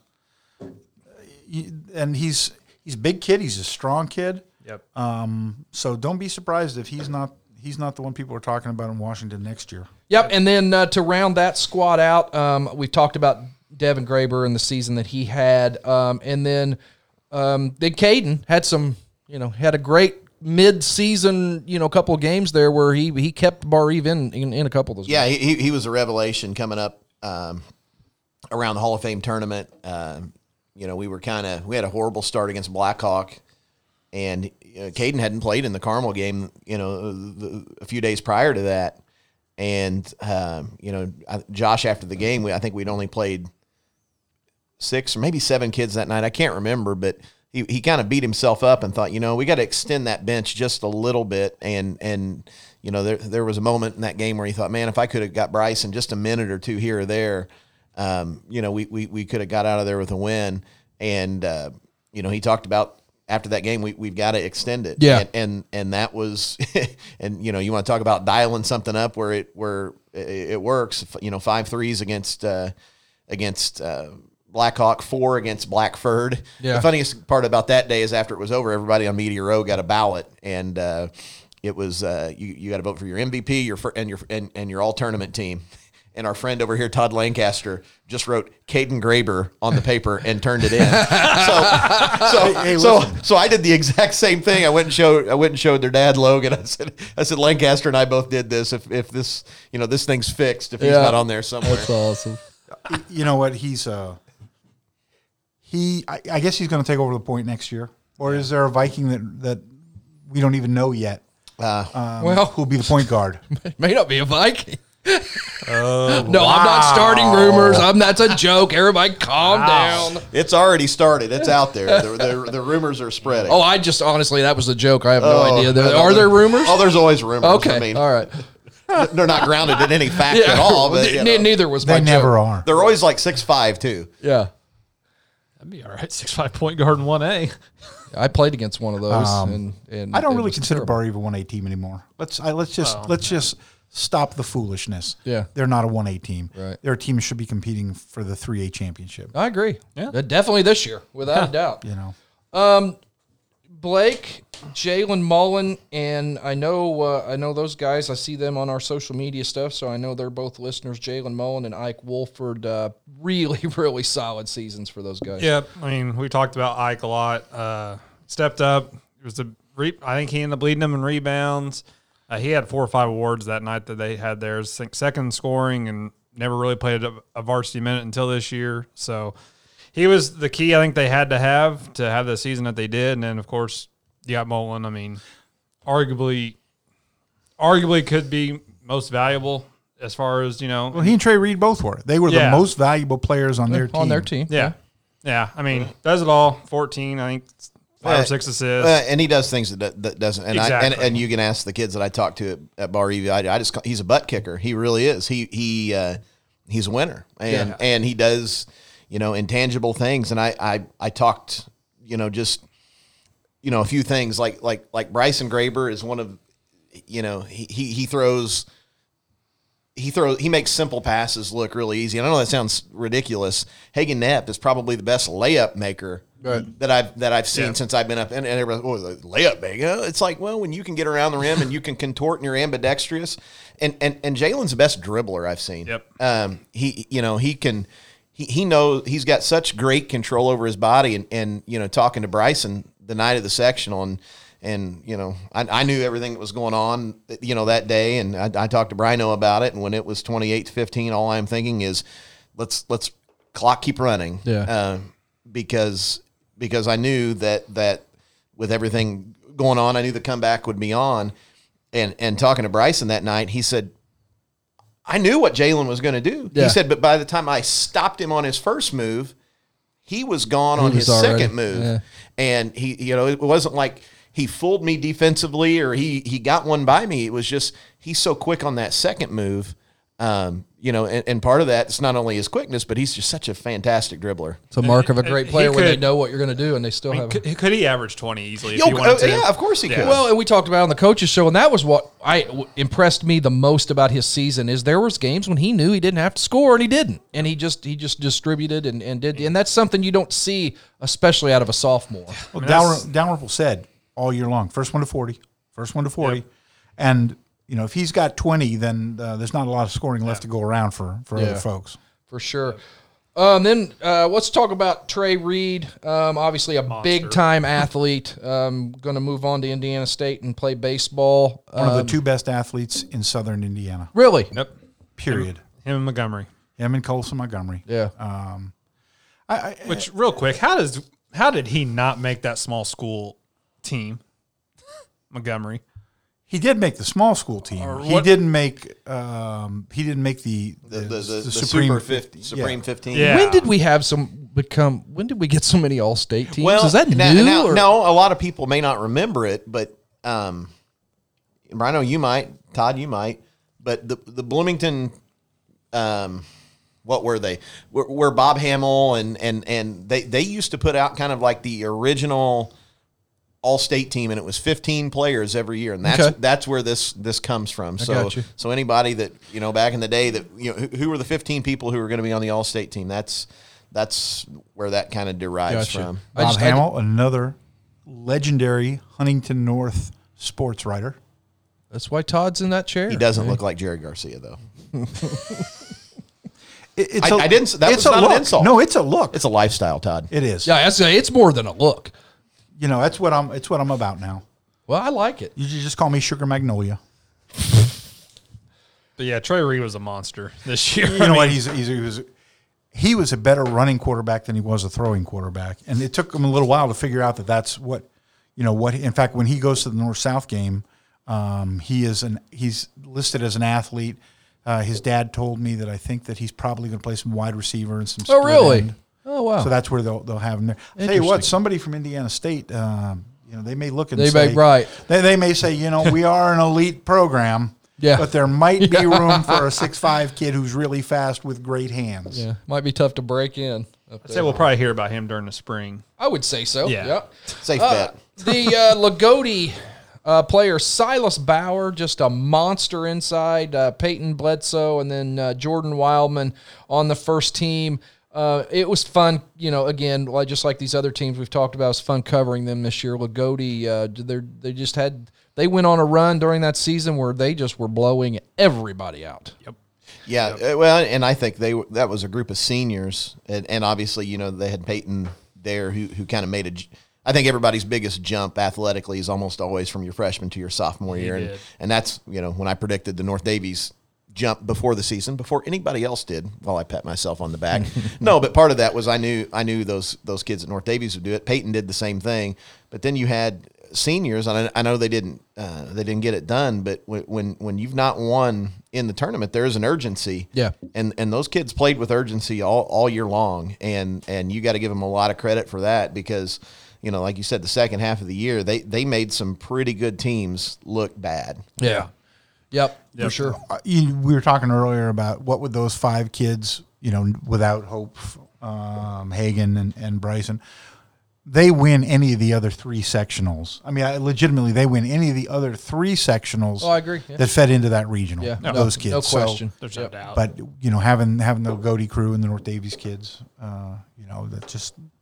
and he's he's a big kid. He's a strong kid. Yep. Um, so don't be surprised if he's not he's not the one people are talking about in Washington next year. Yep, and then uh, to round that squad out, um, we've talked about Devin Graber and the season that he had, um, and then um, then Caden had some, you know, had a great mid-season, you know, couple of games there where he he kept Barr-Reeve in, in a couple of those. Yeah, he, he he was a revelation coming up um, around the Hall of Fame tournament. Um, you know, we were kind of we had a horrible start against Blackhawk, and uh, Caden hadn't played in the Carmel game. You know, the, a few days prior to that, and um, you know, I- Josh after the game, we, I think we'd only played six or maybe seven kids that night. I can't remember, but he, he kind of beat himself up and thought, you know, we got to extend that bench just a little bit. And and you know, there there was a moment in that game where he thought, man, if I could have got Bryson just a minute or two here or there, um, you know, we we, we could have got out of there with a win. And uh, you know, he talked about after that game, we we've got to extend it. Yeah. And and, and that was, and you know, you want to talk about dialing something up where it where it, works. You know, five threes against uh, against. Uh, Blackhawk four against Blackford. Yeah. The funniest part about that day is after it was over, everybody on Media Row got a ballot, and uh, it was uh, you, you got to vote for your MVP, your and your and, and your all tournament team. And our friend over here, Todd Lancaster, just wrote Caden Graber on the paper and turned it in. so, so, hey, so, so I did the exact same thing. I went and showed, I went and showed their dad Logan. I said, I said Lancaster and I both did this. If, if this, you know, this thing's fixed, if he's Yeah. not on there somewhere. awesome. You know what? He's uh he. I, I guess he's going to take over the point next year. Or is there a Viking that that we don't even know yet? Uh, Um, Well- who'll be the point guard? May not be a Viking. No, I'm not starting rumors. I'm that's a joke. Everybody, calm down. It's already started. It's out there. The, the, the rumors are spreading. Oh, I just honestly that was a joke. I have no Oh, idea. no, no, Are there rumors? Oh, there's always rumors. okay, I mean, all right. they're not grounded in any fact at all. But you know. neither was my They never joke. are. they're always like six five too. Yeah. That'd be all right. Six five point guard in one A. I played against one of those, Um, and, and I don't really consider terrible. Barr-Reeve a one A team anymore. Let's I, let's just Oh. let's just stop the foolishness. Yeah. they're not a one A team. Right. They're team should be competing for the three A championship. I agree. Yeah. Definitely this year, without a doubt. You know, Um, Blake, Jalen Mullen, and I know uh, I know those guys. I see them on our social media stuff, so I know they're both listeners. Jalen Mullen and Ike Wolford, uh, really, really solid seasons for those guys. Yep. I mean, we talked about Ike a lot. Uh, stepped up. It was the re- I think he ended up leading them in rebounds. Uh, he had four or five awards that night that they had there. Second scoring and never really played a, a varsity minute until this year. So he was the key I think they had to have to have the season that they did. And then of course you got Mullen. I mean, arguably, arguably could be most valuable as far as you know. Well, he and Trey Reed both were. They were Yeah. the most valuable players on their team. on their team. yeah, yeah. I mean, does it all. Fourteen, I think, five Uh, or six assists. Uh, and he does things that, that doesn't. And, I, and Exactly. and you can ask the kids that I talked to at, at Barr-Reeve. I, I just he's a butt kicker. He really is. He he uh, he's a winner, and Yeah. and he does you know intangible things. And I I I talked you know just you know a few things like like like Bryson Graber is one of you know he he, he throws. He throws. He makes simple passes look really easy. And I know that sounds ridiculous. Hagen Knapp is probably the best layup maker Right. that I've that I've seen Yeah. since I've been up. And, and everybody, oh, layup big. It's like, well, when you can get around the rim and you can contort and you're ambidextrous, and and and Jalen's the best dribbler I've seen. Yep. Um, he you know he can. He, he knows he's got such great control over his body and, and you know talking to Bryson the night of the sectional and and you know I, I knew everything that was going on you know that day and I, I talked to Brino about it and when it was 28 to 15 all I'm thinking is let's let's clock keep running Yeah. uh, because because I knew that that with everything going on I knew the comeback would be on and and talking to Bryson that night he said I knew what Jalen was going to do. Yeah. He said, but by the time I stopped him on his first move, he was gone on was his already- second move. yeah. And he, you know, it wasn't like he fooled me defensively or he he got one by me. It was just he's so quick on that second move. Um, you know, and, and part of that is not only his quickness, but he's just such a fantastic dribbler. It's a mark of a great He player when they know what you're going to do, and they still I mean, have. could, could he average twenty easily if Yo, he wanted uh, to? yeah, of course he Yeah. could. Well, and we talked about it on the coaches show, and that was what I w- impressed me the most about his season is there was games when he knew he didn't have to score, and he didn't, and he just he just distributed and, and did, and that's something you don't see, especially out of a sophomore. Well, mean, Down, that's- said all year long, first one to 40, first one to 40. And, you know, if he's got 20, then uh, there's not a lot of scoring left to go around for, for Yeah. other folks. for sure. Um, then uh, let's talk about Trey Reed. Um, obviously, a big time athlete. Um, going to move on to Indiana State and play baseball. One of Um, the two best athletes in southern Indiana, really? Yep. period. Him and Montgomery. Him and Colson Montgomery. Yeah. I, I, Which, real quick, how does how did he not make that small school team? Montgomery. He did make the small school team. Or He what- didn't make. Um, he didn't make the the, the, the, the Super 50, Supreme 15. Yeah. When did we have some become? When did we get so many All State teams? Is that now- new? now- or- no, a lot of people may not remember it, but um, Rhino, you might, Todd, you might, but the the Bloomington, um, what were they? Where, were Bob Hammel and and and they they used to put out kind of like the original all state team, and it was 15 players every year, and that's Okay. that's where this this comes from. so so anybody that you know back in the day that you know who, who were the 15 people who were going to be on the all state team? That's that's where that kind of derives Gotcha. from. Bob just- I Hammel, another legendary Huntington North sports writer. That's why Todd's in that chair. He doesn't eh? look like Jerry Garcia though. It- it's I- a- I didn't- that it's was a not an look. insult. No, it's a look. It's a lifestyle, Todd. it is. Yeah, that's, it's more than a look. You know, that's what I'm. It's what I'm about now. Well, I like it. You should just call me Sugar Magnolia. But yeah, Trey Reed was a monster this year. You know what? He's, he's he was he was a better running quarterback than he was a throwing quarterback, and it took him a little while to figure out that that's what you know what. In fact, when he goes to the North South game, um, he is an he's listed as an athlete. Uh, his dad told me that I think that he's probably going to play some wide receiver and some. Oh, really? end. Oh, wow. So that's where they'll they'll have him there. I'll tell you what, somebody from Indiana State, um, you know, they may look and They say, may- right. They, they may say, you know, we are an elite program. Yeah. But there might be room for a six five kid who's really fast with great hands. yeah, might be tough to break in. I'd say we'll probably hear about him during the spring. I would say so. Yeah. Yep. Safe Uh, bet. the uh, Loogootee uh, player Silas Bauer, just a monster inside. Uh, Peyton Bledsoe and then uh, Jordan Wildman on the first team. Uh, it was fun, you know. Again, like just like these other teams we've talked about, it's fun covering them this year. Loogootee, uh, they they just had they went on a run during that season where they just were blowing everybody out. Yep. Yeah, uh, well, and I think they that was a group of seniors, and, and obviously, you know, they had Peyton there who who kind of made a j- I think everybody's biggest jump athletically is almost always from your freshman to your sophomore year, and and that's you know when I predicted the North Daviess jump before the season, before anybody else did. While I pat myself on the back, no, but part of that was I knew I knew those those kids at North Daviess would do it. Peyton did the same thing, but then you had seniors, and I, I know they didn't uh, they didn't get it done, but when, when when you've not won in the tournament, there is an urgency. Yeah. and and those kids played with urgency all, all year long, and and you got to give them a lot of credit for that because you know, like you said, the second half of the year they they made some pretty good teams look bad. Yeah. Yep. For sure. Uh, you, we were talking earlier about what would those five kids, you know, without hope, um, Hagen and, and Bryson, they win any of the other three sectionals. I mean, I, legitimately, they win any of the other three sectionals. Oh, I agree. Yeah. That fed into that regional. Yeah. No, those kids. No So- question. There's no Yep. doubt. but you know, having having the Goody crew and the North Daviess kids, uh, you know, that just you, was a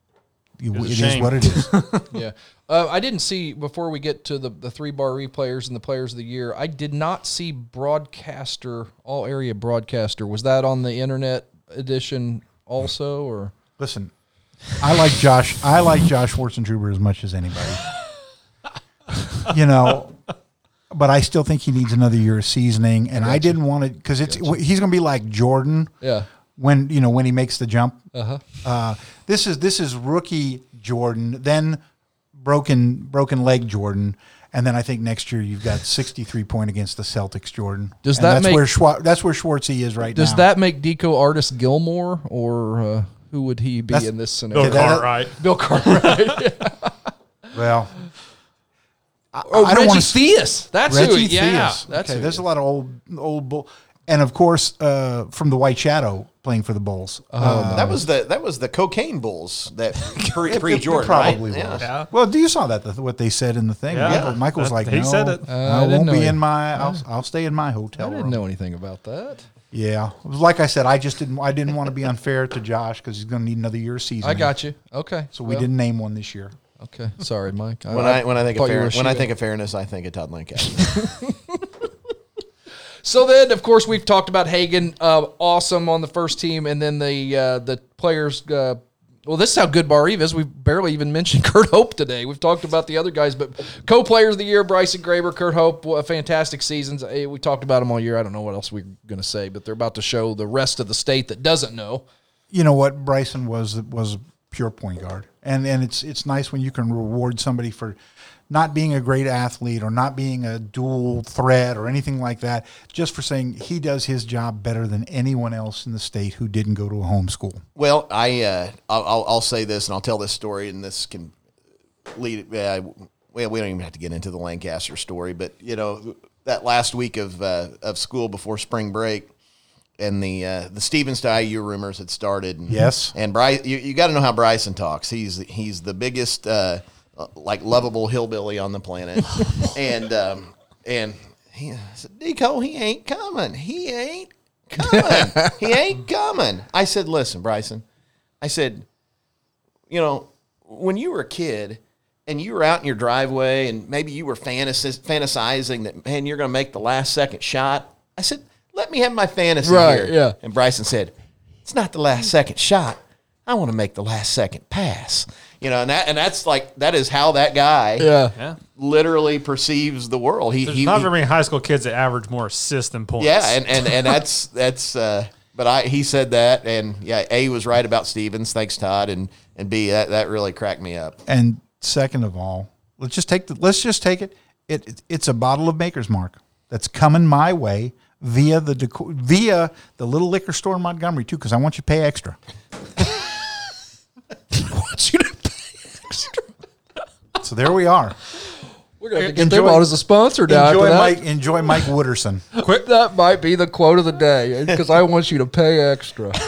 it is shame. what it is. Yeah. Uh, I didn't see, before we get to the, the three Barr-Reeve players and the players of the year, I did not see broadcaster, all area broadcaster. Was that on the internet edition also, or? Listen, I like Josh. I like Josh Schwartzentruber as much as anybody. you know, but I still think he needs another year of seasoning. And I, didn't want to because it's he's going to be like Jordan Yeah. When you know when he makes the jump. Uh-huh. Uh, this is this is rookie Jordan, then broken broken leg Jordan. And then I think next year you've got 63 point against the Celtics, Jordan. Does And that that's make- where Schwa- that's where Schwartzy is right Does now. Does that make Deco Artis Gilmore, or uh, who would he be That's- in this scenario? that- Cartwright. Bill Cartwright. well? I, oh, I don't Reggie want to Theus. That's Reggie who. it- Yeah. Theus. That's okay. who There's a lot of old old bull, and of course uh, from the White Shadow playing for the Bulls. Uh, that was the that was the cocaine bulls that pre it- pre Jordan probably right? was. Yeah. Well, do you saw that the, what they said in the thing? Yeah. Michael, Michael was That- like, he "No, said it. Uh, I I won't be he- in my. I'll, I'll stay in my hotel I didn't room." know anything about that. Yeah, like I said, I just didn't. I didn't want to be unfair to Josh because he's going to need another year of season. I got you. Okay. So we didn't name one this year. Okay. Sorry, Mike. When I when I think of thought you were fair, when I think of fairness, I think of Todd Lancaster. So then, of course, we've talked about Hagen, uh, awesome on the first team, and then the uh, the players. Uh, well, this is how good Barr-Reeve is. We've barely even mentioned Kurt Hope today. We've talked about the other guys, but co-players of the year: Bryson Graber, Kurt Hope, fantastic seasons. Eh, We talked about them all year. I don't know what else we're going to say, but they're about to show the rest of the state that doesn't know. you know what Bryson was was pure point guard, and and it's it's nice when you can reward somebody for not being a great athlete or not being a dual threat or anything like that, just for saying he does his job better than anyone else in the state who didn't go to a home school. Well, I uh, I'll, I'll say this, and I'll tell this story, and this can lead. Uh, well, we don't even have to get into the Lancaster story, but you know that last week of uh, of school before spring break, and the uh, the Stevens to IU rumors had started. And, Yes. and Bryce, you, you got to know how Bryson talks. He's he's the biggest uh, uh, like lovable hillbilly on the planet, and um, and he said, Deco, he ain't coming. He ain't coming. he ain't coming. I said, listen, Bryson. I said, you know, when you were a kid and you were out in your driveway and maybe you were fantasizing that, man, you're going to make the last second shot. I said, let me have my fantasy Right, here. yeah. And Bryson said, it's not the last second shot. I want to make the last second pass. You know, and that and that's like that is how that guy Yeah. Yeah. literally perceives the world. He, There's he, not very many high school kids that average more assists than points. yeah, and, and, and that's that's uh but I he said that and yeah, A was right about Stevens, thanks Todd, and and B that, that really cracked me up. And second of all, let's just take the let's just take it. It, it it's a bottle of Maker's Mark that's coming my way via the deco- via the little liquor store in Montgomery too, because I want you to pay extra. want you to pay extra. So there we are. We're going to get Enjoy- them on as a sponsor now. enjoy. Mike. Enjoy Mike Wooderson. Quick. That might be the quote of the day because I want you to pay extra.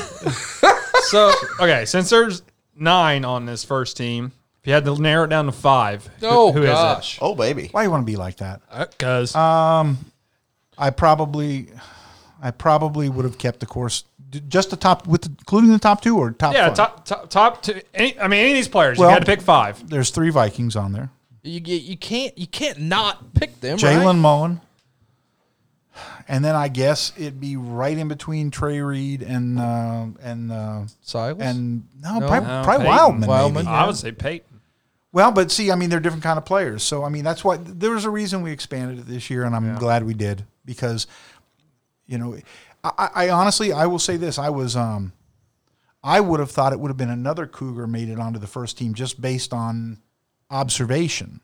So okay, since there's nine on this first team, if you had to narrow it down to five, who- Oh, who is gosh. Oh baby. Why you want to be like that? it? Um, I probably, I probably would have kept the course d- just the top with the, including the top two or top. yeah, five? top top top two. Any, I mean, any of these players, Well- you had to pick five. There's three Vikings on there. You get, you can't you can't not pick them. Jalen right? Mullen. And then I guess it'd be right in between Trey Reed and uh, and uh, Silas and no, No. probably, No, probably Wildman. Wildman. maybe. I would say Peyton. Well, but see, I mean, they're different kind of players. So, I mean, that's why there was a reason we expanded it this year, and I'm glad we did because, you know, I, I honestly, I will say this: I was, um, I would have thought it would have been another Cougar made it onto the first team just based on observation.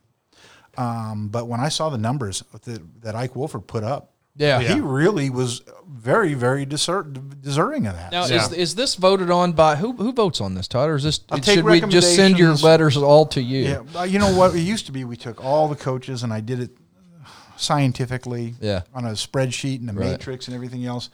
Um, but when I saw the numbers that, that Ike Wolford put up, Yeah. he really was very, very deser- deserving of that. Now, Yeah. is, is this voted on by who? Who votes on this, Todd? Or is this? I'll take should we just send your letters all to you? Yeah, you know what? It used to be we took all the coaches and I did it scientifically Yeah. on a spreadsheet and a Right. matrix and everything else.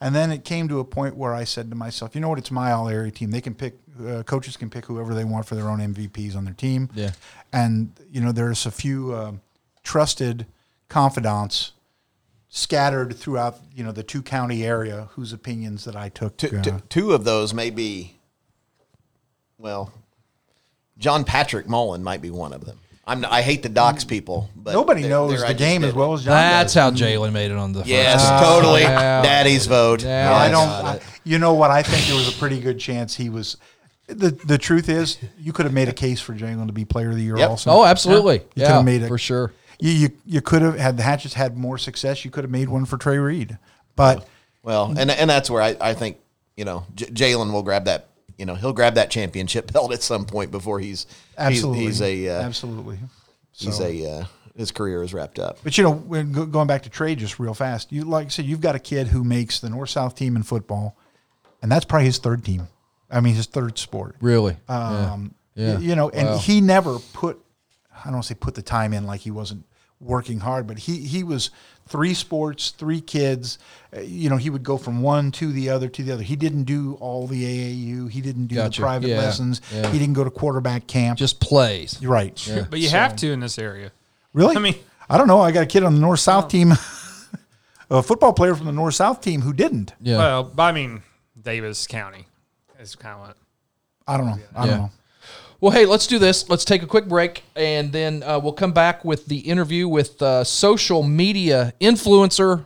And then it came to a point where I said to myself, you know what? It's my all area team. They can pick, uh, coaches can pick whoever they want for their own MVPs on their team. Yeah. And, you know, there's a few um trusted confidants scattered throughout, you know, the two county area whose opinions that I took. Two, uh, two- two of those may be, well, John Patrick Mullen might be one of them. I'm, I hate the docs people, but nobody they're- knows they're- the game as well as John That's does. how Jalen made it on the. Yes, first. totally. Yeah. Daddy's vote. Yeah. I don't. I, you know what? I think there was a pretty good chance he was. The the truth is, you could have made a case for Jalen to be Player of the Year. Yep. Also, Oh, absolutely. You could Yeah, have made it for sure. You you, you could have had the Hatchets had more success. You could have made one for Trey Reed, but Well, and and that's where I, I think you know J- Jalen will grab that. You know, he'll grab that championship belt at some point before he's absolutely, He's, he's a uh, absolutely. he's a uh, his career is wrapped up. But you know, when going back to trade just real fast, you like I said, you've got a kid who makes the North South team in football, and that's probably his third team. I mean, his third sport. Really. Um, Yeah. y- You know, and Wow. he never put, I don't want to say put the time in like he wasn't working hard, but he, he was three sports, three kids. Uh, you know, he would go from one to the other to the other. He didn't do all the AAU. He didn't do Gotcha. the private Yeah. lessons. Yeah. He didn't go to quarterback camp. Just plays. You're right. But you have to in this area. Really? I mean- I don't know. I got a kid on the North South team, a football player from the North South team who didn't. Yeah. Well, but I mean, Daviess County is kind of what. I don't know. I don't know. Well, hey, let's do this. Let's take a quick break, and then uh, we'll come back with the interview with uh, social media influencer,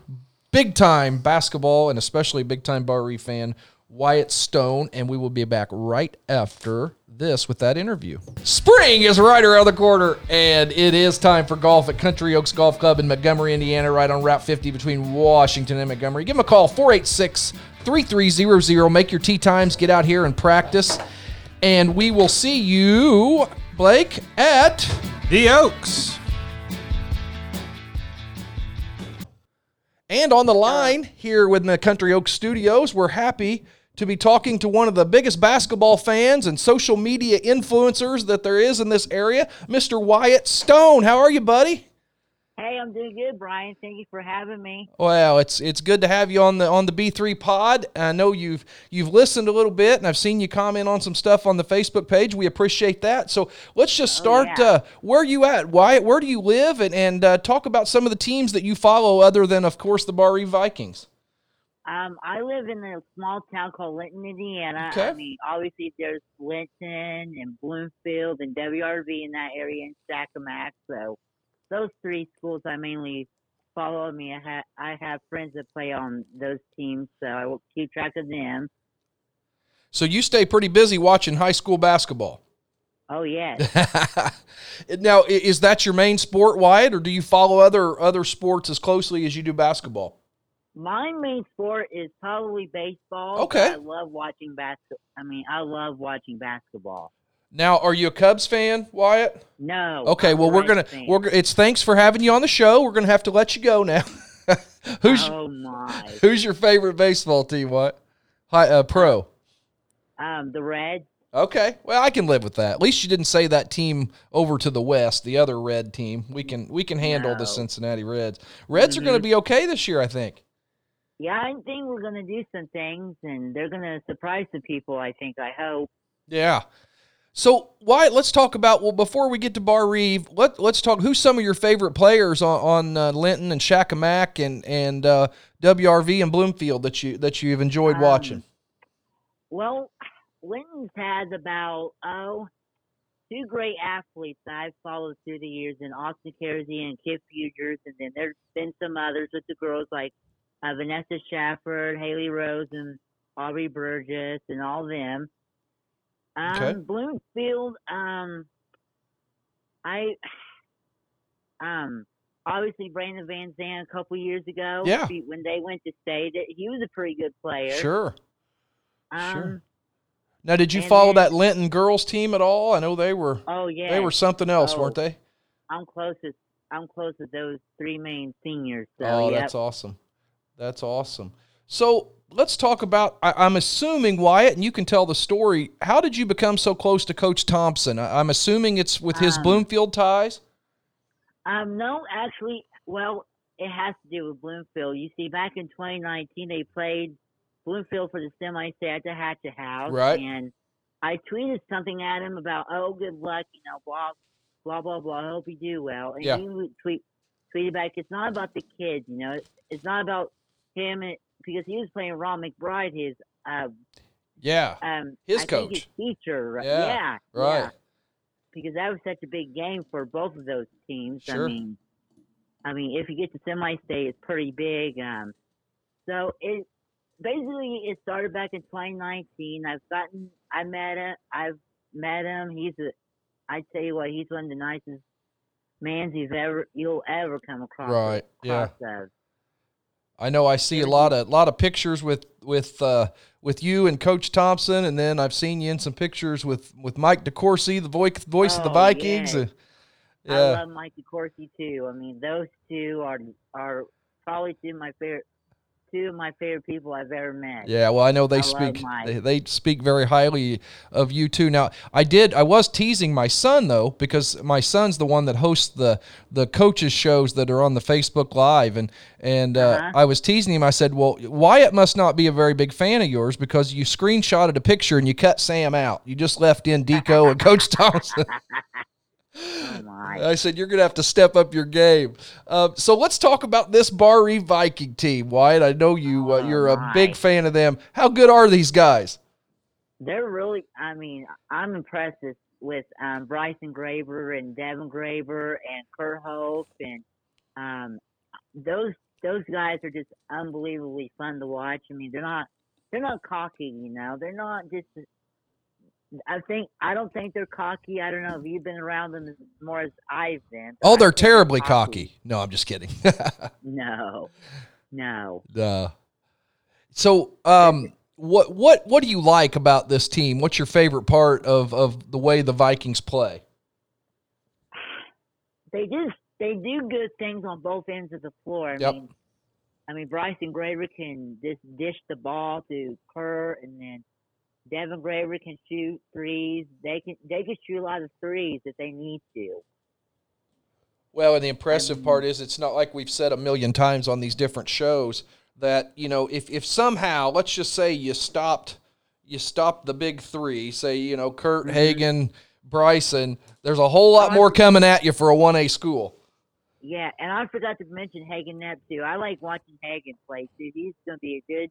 big time basketball, and especially big time Barr-Reeve fan Wyatt Stone, and we will be back right after this with that interview. Spring is right around the corner, and it is time for golf at Country Oaks Golf Club in Montgomery, Indiana, right on Route 50 between Washington and Montgomery. Give them a call, 486 3300. Make your tee times, get out here and practice. And we will see you, Blake, at The Oaks. and on the line here with the Country Oak Studios. We're happy to be talking to one of the biggest basketball fans and social media influencers that there is in this area, Mr. Wyatt Stone. How are you, buddy? Hey, I'm doing good, Brian. Thank you for having me. Well, it's it's good to have you on the on the B3 pod. I know you've you've listened a little bit, and I've seen you comment on some stuff on the Facebook page. We appreciate that. So let's just start. yeah. uh, where are you at, Wyatt? Where do you live? And and uh, talk about some of the teams that you follow, other than of course the Barr-Reeve Vikings. Um, I live in a small town called Linton, Indiana. Okay. I mean, obviously there's Linton and Bloomfield and WRV in that area and Shakamac. So those three schools I mainly follow. I mean, I, ha- I have friends that play on those teams, so I will keep track of them. So you stay pretty busy watching high school basketball. Oh, yes. now, is that your main sport, Wyatt, or do you follow other other sports as closely as you do basketball? My main sport is probably baseball. Okay. I love watching basket. I mean, I love watching basketball. Now, are you a Cubs fan, Wyatt? No. Okay, I'm well we're gonna fan. we're it's thanks for having you on the show. We're gonna have to let you go now. who's Oh my. who's your favorite baseball team? What? Hi, uh, pro. Um, the Reds. Okay, well I can live with that. At least you didn't say that team over to the west, the other red team. We can we can handle the Cincinnati Reds. Reds are going to be okay this year, I think. Yeah, I think we're gonna do some things, and they're gonna surprise the people. I think. I hope. Yeah. So why? let's talk about well before we get to Barr-Reeve. Let let's talk. Who's some of your favorite players on, on uh, Linton and Shakamac and and uh, WRV and Bloomfield that you that you've enjoyed Um, watching? Well, Linton's has about oh two great athletes that I've followed through the years, in Austin Kersey and Kip Fugers, and then there's been some others with the girls like uh, Vanessa Shafford, Haley Rose, and Aubrey Burgess, and all them. Um, Okay. Bloomfield, um, I um obviously Brandon Van Zandt a couple years ago. Yeah. When they went to state, he was a pretty good player. Sure. Um, sure. Now, did you follow then- that Linton girls team at all? I know they were Oh yeah. they were something else, Oh, weren't they? I'm close with I'm close with those three main seniors. So oh, yep. that's awesome. That's awesome. So let's talk about. I, I'm assuming Wyatt, and you can tell the story. How did you become so close to Coach Thompson? I, I'm assuming it's with his Um, Bloomfield ties. Um, no, actually, well, it has to do with Bloomfield. You see, back in 2019, they played Bloomfield for the semi-state at the Hatchet House, Right. And I tweeted something at him about, "Oh, good luck," you know, blah, blah, blah, blah. I hope you do well. And Yeah. he tweet tweeted back, "It's not about the kids, you know. It's not about him and, because he was playing Ron McBride, his uh, Yeah. um, His I think his coach. teacher. right? Yeah, yeah, right. yeah. Because that was such a big game for both of those teams. Sure. I mean, I mean, if you get to semi-state, it's pretty big. Um, so it basically it started back in 2019. I've gotten, I met him, I've met him. He's a, I tell you what, he's one of the nicest mans you've ever you'll ever come across. Right, yeah. of. I know I see a lot of lot of pictures with with uh, with you and Coach Thompson, and then I've seen you in some pictures with with Mike DeCourcy, the voice voice of the Oh, Vikings. yeah. Uh, I love Mike DeCourcy too. I mean, those two are are probably two of my favorite two of my favorite people I've ever met. yeah. Well, I know they I speak they, they speak very highly of you too. Now, I did I was teasing my son though because my son's the one that hosts the the coaches shows that are on the Facebook Live, and and uh, Uh-huh. I was teasing him. I said, "Well, Wyatt must not be a very big fan of yours because you screenshotted a picture and you cut Sam out. You just left in Deco and Coach Thompson." Oh. I said, you're going to have to step up your game. Uh, so let's talk about this Barr-Reeve Viking team, Wyatt. I know you, uh, Oh, you're a big fan of them. How good are these guys? They're really I mean, I'm impressed with, with um Bryson Graber and Devin Graber and Kurt Hope and um those those guys are just unbelievably fun to watch. I mean, they're not they're not cocky, you know. They're not just I think I don't think they're cocky. I don't know if you've been around them as more as I've been. Oh, they're terribly cocky. No, I'm just kidding. No, no. uh, so, um, what what what do you like about this team? What's your favorite part of of the way the Vikings play? They just they do good things on both ends of the floor. I Yep. mean, I mean Bryson Graber can just dish the ball to Kerr, and then Devin Graber can shoot threes. They can they can shoot a lot of threes if they need to. Well, and the impressive part is it's not like we've said a million times on these different shows that, you know, if, if somehow, let's just say you stopped you stopped the big three, say, you know, Kurt mm-hmm. Hagen, Bryson, there's a whole lot more coming at you for a 1A school. Yeah, and I forgot to mention Hagen Knapp too. I like watching Hagen play too. He's going to be a good.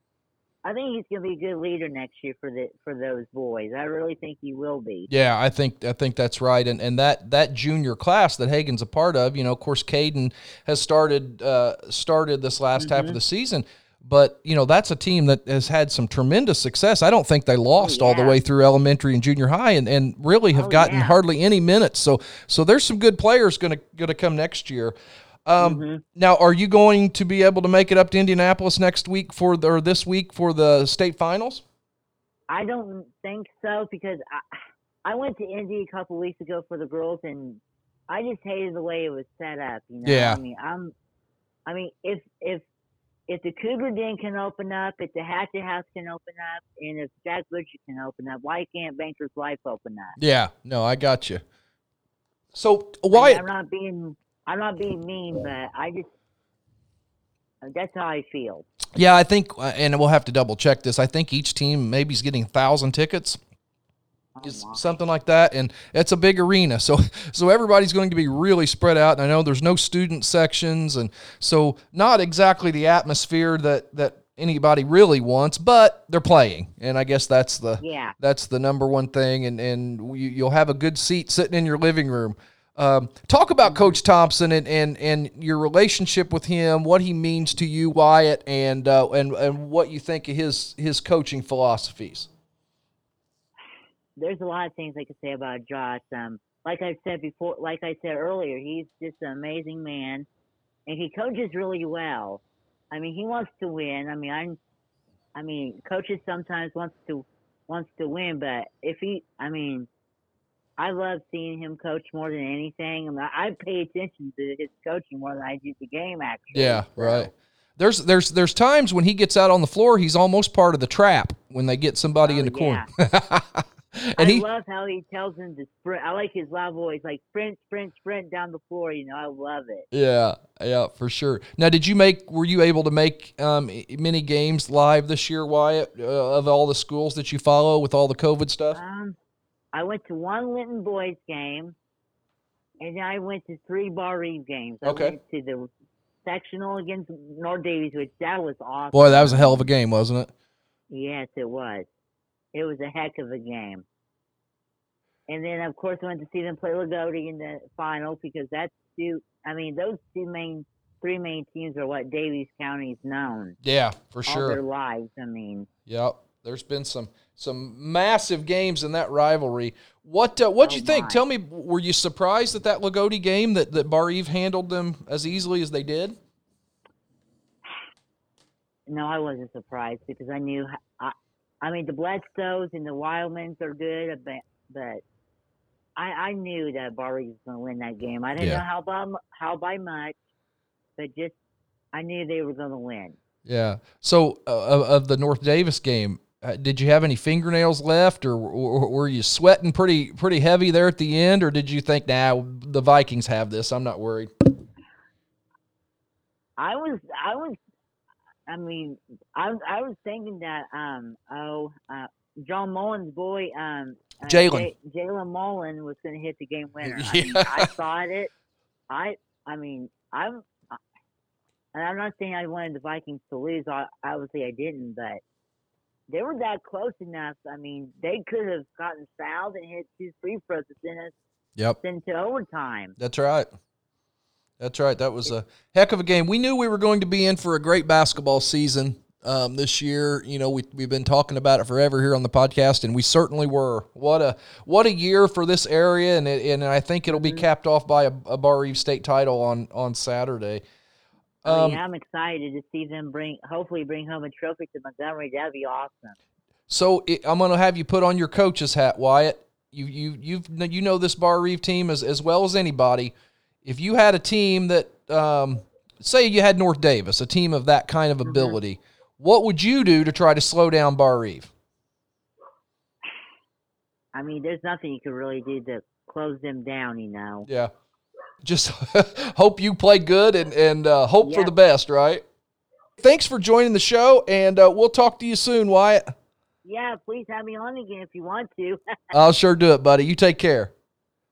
I think he's going to be a good leader next year for the for those boys. I really think he will be. Yeah, I think I think that's right, and and that that junior class that Hagen's a part of, you know, of course, Caden has started uh, started this last half of the season, but you know that's a team that has had some tremendous success. I don't think they lost all the way through elementary and junior high, and, and really have Oh, gotten yeah. hardly any minutes. So so there's some good players going to going to come next year. Um, Mhm. Now, are you going to be able to make it up to Indianapolis next week for the, or this week for the state finals? I don't think so because I I went to Indy a couple weeks ago for the girls and I just hated the way it was set up. You know, Yeah. I mean, I'm, I mean, if if if the Cougar Den can open up, if the Hatchet House can open up, and if Jack Butcher can open up, why can't Banker's Life open up? Yeah, no, I got you. So I mean, why? I'm not being I'm not being mean, but I just that's how I feel. Yeah, I think, uh, and we'll have to double check this. I think each team maybe is getting thousand tickets, Oh, my. something like that, and it's a big arena. So, so everybody's going to be really spread out. And I know there's no student sections, and so not exactly the atmosphere that that anybody really wants, but they're playing, and I guess that's the Yeah. that's the number one thing, and and you, you'll have a good seat sitting in your living room. Um, talk about Coach Thompson and, and and your relationship with him, what he means to you, Wyatt, and uh, and and what you think of his his coaching philosophies. there's a lot of things I could say about Josh. Um, like I said before, like I said earlier, he's just an amazing man, and he coaches really well. I mean, he wants to win. I mean, I'm, I mean, coaches sometimes wants to wants to win, but if he, I mean, I love seeing him coach more than anything. I, pay attention to his coaching more than I do the game. Actually, Yeah, right. There's there's there's times when he gets out on the floor, he's almost part of the trap when they get somebody Oh, in the corner. I and he love how he tells him to sprint. I like his loud voice, like sprint, sprint, sprint down the floor. You know, I love it. Yeah, yeah, for sure. Now, did you make? Were you able to make um, many games live this year, Wyatt, uh, of all the schools that you follow with all the COVID stuff? Um, I went to one Linton boys game, and I went to three Barr-Reeve games. I Okay. went to the sectional against North Daviess, which that was awesome. Boy, that was a hell of a game, wasn't it? Yes, it was. It was a heck of a game. And then, of course, I went to see them play Loogootee in the final because that's two. I mean, those two main, three main teams are what Daviess County's known Yeah, for all their sure. lives. I mean, Yep. There's been some some massive games in that rivalry. What uh, what'd Oh, you think? my. Tell me, were you surprised at that Loogootee game that that Barr-Reeve handled them as easily as they did? no, I wasn't surprised because I knew. I mean, the Bledsoes and the Wildmans are good, but but I I knew that Barr-Reeve was going to win that game. I didn't Yeah. know how by how by much, but just I knew they were going to win. Yeah. So uh, of the North Daviess game, uh, did you have any fingernails left, or, or were you sweating pretty pretty heavy there at the end, or did you think, nah, the Vikings have this? I'm not worried. I was, I was, I mean, I, I was thinking that, um, oh, uh, John Mullen's boy, um, uh, Jalen. J- Jalen Mullen was going to hit the game winner. I, mean, I thought it. I, I mean, I'm, and I'm not saying I wanted the Vikings to lose. I, obviously, I didn't, but they were that close enough. I mean, they could have gotten fouled and hit two free throws to send us Yep. into overtime. That's right. That's right. That was a heck of a game. We knew we were going to be in for a great basketball season um, this year. You know, we we've been talking about it forever here on the podcast, and we certainly were. What a what a year for this area, and it, and I think it'll be capped off by a, a Barr-Reeve state title on on Saturday. Um, I'm excited to see them bring, hopefully, bring home a trophy to Montgomery. That'd be awesome. So it, I'm going to have you put on your coach's hat, Wyatt. You you you've you know this Barr-Reeve team as as well as anybody. If you had a team that, um, say, you had North Daviess, a team of that kind of ability, what would you do to try to slow down Barr-Reeve? I mean, there's nothing you can really do to close them down, you know. Yeah, just hope you play good and and uh, hope for the best, right? Thanks for joining the show, and uh, we'll talk to you soon, Wyatt. Yeah, please have me on again if you want to. I'll sure do it, buddy. You take care.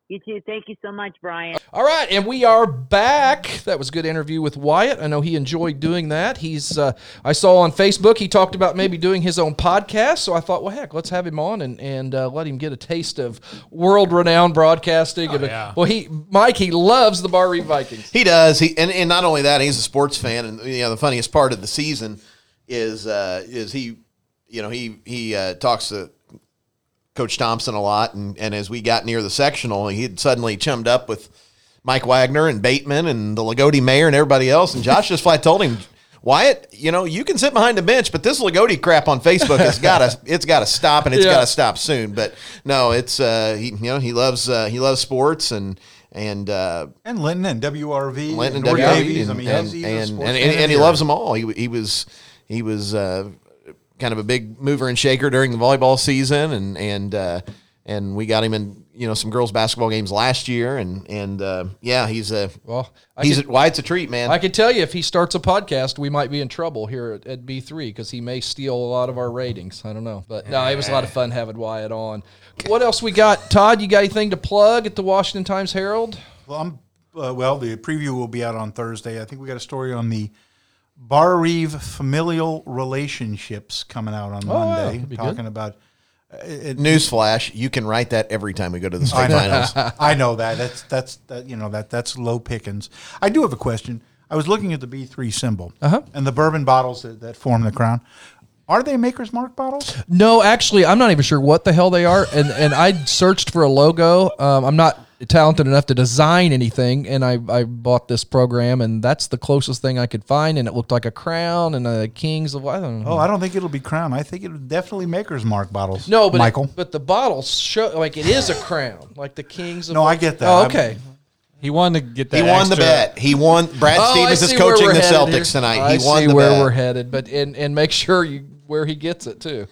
You too. Thank you so much, Brian. All right, and we are back. That was a good interview with Wyatt. I know he enjoyed doing that. He's uh, I saw on Facebook he talked about maybe doing his own podcast. So I thought, well, heck, let's have him on and and uh, let him get a taste of world renowned broadcasting. and, yeah. Well, he Mike he loves the Barr-Reeve Vikings. He does. He and, and not only that, he's a sports fan. And you know, the funniest part of the season is uh, is he, you know, he he uh, talks to Coach Thompson a lot, and and as we got near the sectional, he had suddenly chummed up with Mike Wagner and Bateman and the Loogootee mayor and everybody else. And Josh just flat told him. Wyatt, you know, you can sit behind the bench, but this Loogootee crap on Facebook has got to it's got to stop and it's Yeah. got to stop soon. But no, it's uh, he you know he loves uh, he loves sports and and uh, And Linton and WRV. Linton and North WRV, Daviess. and, I mean, and, he's, he's a and, and, and he loves them all. He, he was he was uh, kind of a big mover and shaker during the volleyball season, and and uh, and we got him in you know some girls basketball games last year, and and uh, yeah, he's a Well, I he's could, a, why it's a treat, man. I can tell you if he starts a podcast, we might be in trouble here at, at B three because he may steal a lot of our ratings. I don't know, but no, it was a lot of fun having Wyatt on. What else we got, Todd? You got anything to plug at the Washington Times Herald? Well, I'm, uh, well, the preview will be out on Thursday. I think we got a story on the Barr-Reeve familial relationships coming out on Oh. Monday, That'd be good. talking about. Uh, it, Newsflash: You can write that every time we go to the state finals. I know that. That's that's that. You know that that's low pickings. I do have a question. I was looking at the B three symbol Uh-huh. and the bourbon bottles that, that form the crown. Are they Maker's Mark bottles? No, actually, I'm not even sure what the hell they are. And and I searched for a logo. Um, I'm not talented enough to design anything, and I, I bought this program, and that's the closest thing I could find. And it looked like a crown and a kings of I don't know. Oh, I don't think it'll be Crown. I think it'll definitely Maker's Mark bottles. no, but Michael. It, but the bottles show like it is a crown, like the kings of. No, I get that. Oh, I'm- okay. He wanted to get that. He won the bet. He won. Brad Oh, Stevens is coaching the Celtics here. tonight. I he won see the where bet. we're headed, but and and make sure you where he gets it too.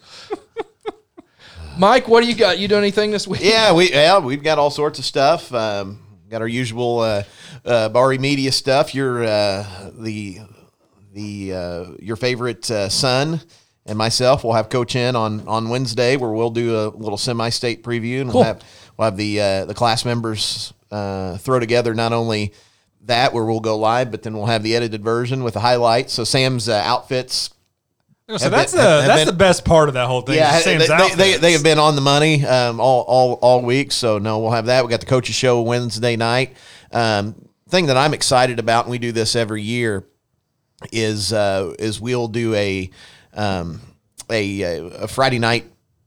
Mike, what do you got? You do anything this week? Yeah, we yeah we've got all sorts of stuff. Um, got our usual uh, uh, Bari Media stuff. Your uh, the the uh, your favorite uh, son and myself will have coach in on on Wednesday where we'll do a little semi-state preview and Cool. we'll have we'll have the uh, the class members uh, throw together not only that where we'll go live, but then we'll have the edited version with the highlights. So Sam's uh, outfits So that's been- the have- have that's been- the best part of that whole thing. Yeah, they, they, they, they have been on the money um, all, all all week. So no, we'll have that. We got the coaches show Wednesday night. Um, thing that I'm excited about, and we do this every year, is uh, is we'll do a um, a a Friday night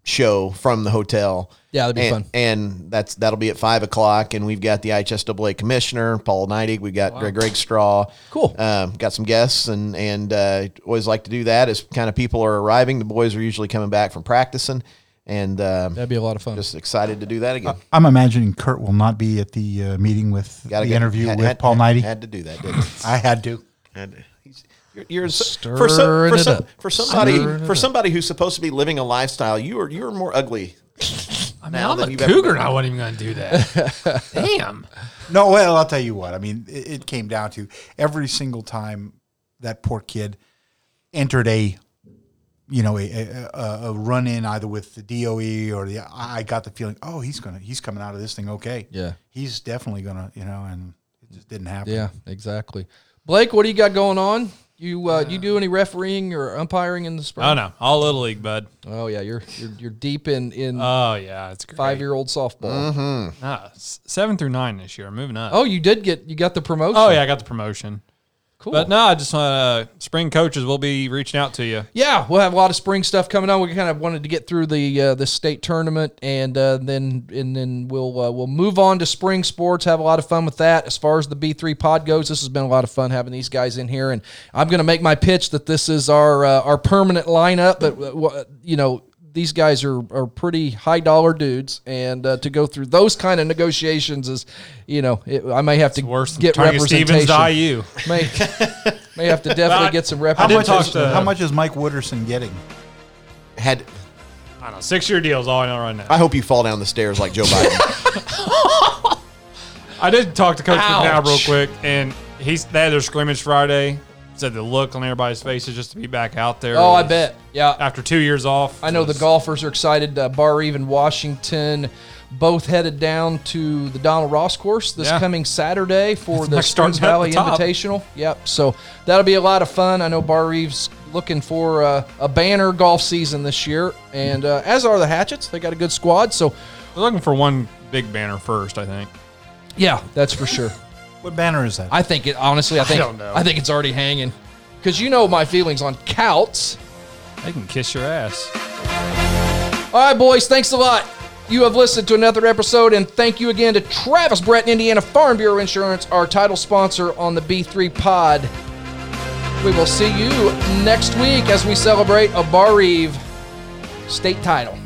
show from the hotel. Yeah, that'd be and, fun. And that's that'll be at five o'clock. And we've got the IHSAA commissioner Paul Neidig. We've got Greg, Greg Straw. Cool. Um, got some guests, and and uh, always like to do that as kind of people are arriving. The boys are usually coming back from practicing, and um, That'd be a lot of fun. just excited to do that again. I'm imagining Kurt will not be at the uh, meeting with Gotta the get- interview had- with had- Paul had, Knighty. Had to do that, didn't he? I had to. Had to. He's, you're, you're Stirring for, some, for, some, for somebody for somebody who's supposed to be living a lifestyle. You are you are more ugly. I mean, now I'm a you've ever cougar. and I wasn't even going to do that. Damn. No, well, I'll tell you what. I mean, it, it came down to every single time that poor kid entered a, you know, a, a, a- a run in either with the DOE or the. I I got the feeling, oh, he's gonna, he's coming out of this thing okay. Yeah. he's definitely gonna, you know, and it just didn't happen. Yeah, exactly. Blake, what do you got going on? You uh, you do any refereeing or umpiring in the spring? Oh no, all little league, bud. Oh yeah, you're you're, you're deep in in Oh yeah, it's great. five year old softball. Nah, s- seven through nine this year. Moving up. Oh, you did get you got the promotion. Oh yeah, I got the promotion. Cool. But no, I just want uh, spring coaches will be reaching out to you. Yeah, we'll have a lot of spring stuff coming on. We kind of wanted to get through the uh, the state tournament, and uh, then and then we'll uh, we'll move on to spring sports. Have a lot of fun with that. As far as the B three pod goes, this has been a lot of fun having these guys in here, and I'm going to make my pitch that this is our uh, our permanent lineup. But uh, you know. These guys are, are pretty high dollar dudes, and uh, to go through those kind of negotiations is, you know, it, I may have to Worse get trying representation. Stevens to IU. May, may have to definitely get some How much, representation. talk is, to- how much is Mike Wooderson getting? Had I don't know. Six year deals, all I know right now. I hope you fall down the stairs like Joe Biden. I did talk to Coach McNow Ouch. real quick, and he's they had their scrimmage Friday. Said the look on everybody's faces just to be back out there. Oh, I bet. Yeah, After two years off, I know the golfers are excited. Uh, Barr-Reeve and Washington both headed down to the Donald Ross course this Yeah. coming Saturday for It's the Springs at the Valley. Invitational. Yep. So that'll be a lot of fun. I know Barr-Reeve's looking for uh, a banner golf season this year, and uh, as are the Hatchets. They got a good squad. So They're looking for one big banner first. I think. yeah, that's for sure. What banner is that? I think it honestly. I think don't know. I think it's already hanging because you know my feelings on Kouts. They can kiss your ass. All right, boys, thanks a lot. You have listened to another episode, and thank you again to Travis Brett and Indiana Farm Bureau Insurance, our title sponsor on the B3 Pod. We will see you next week as we celebrate a Barr-Reeve state title.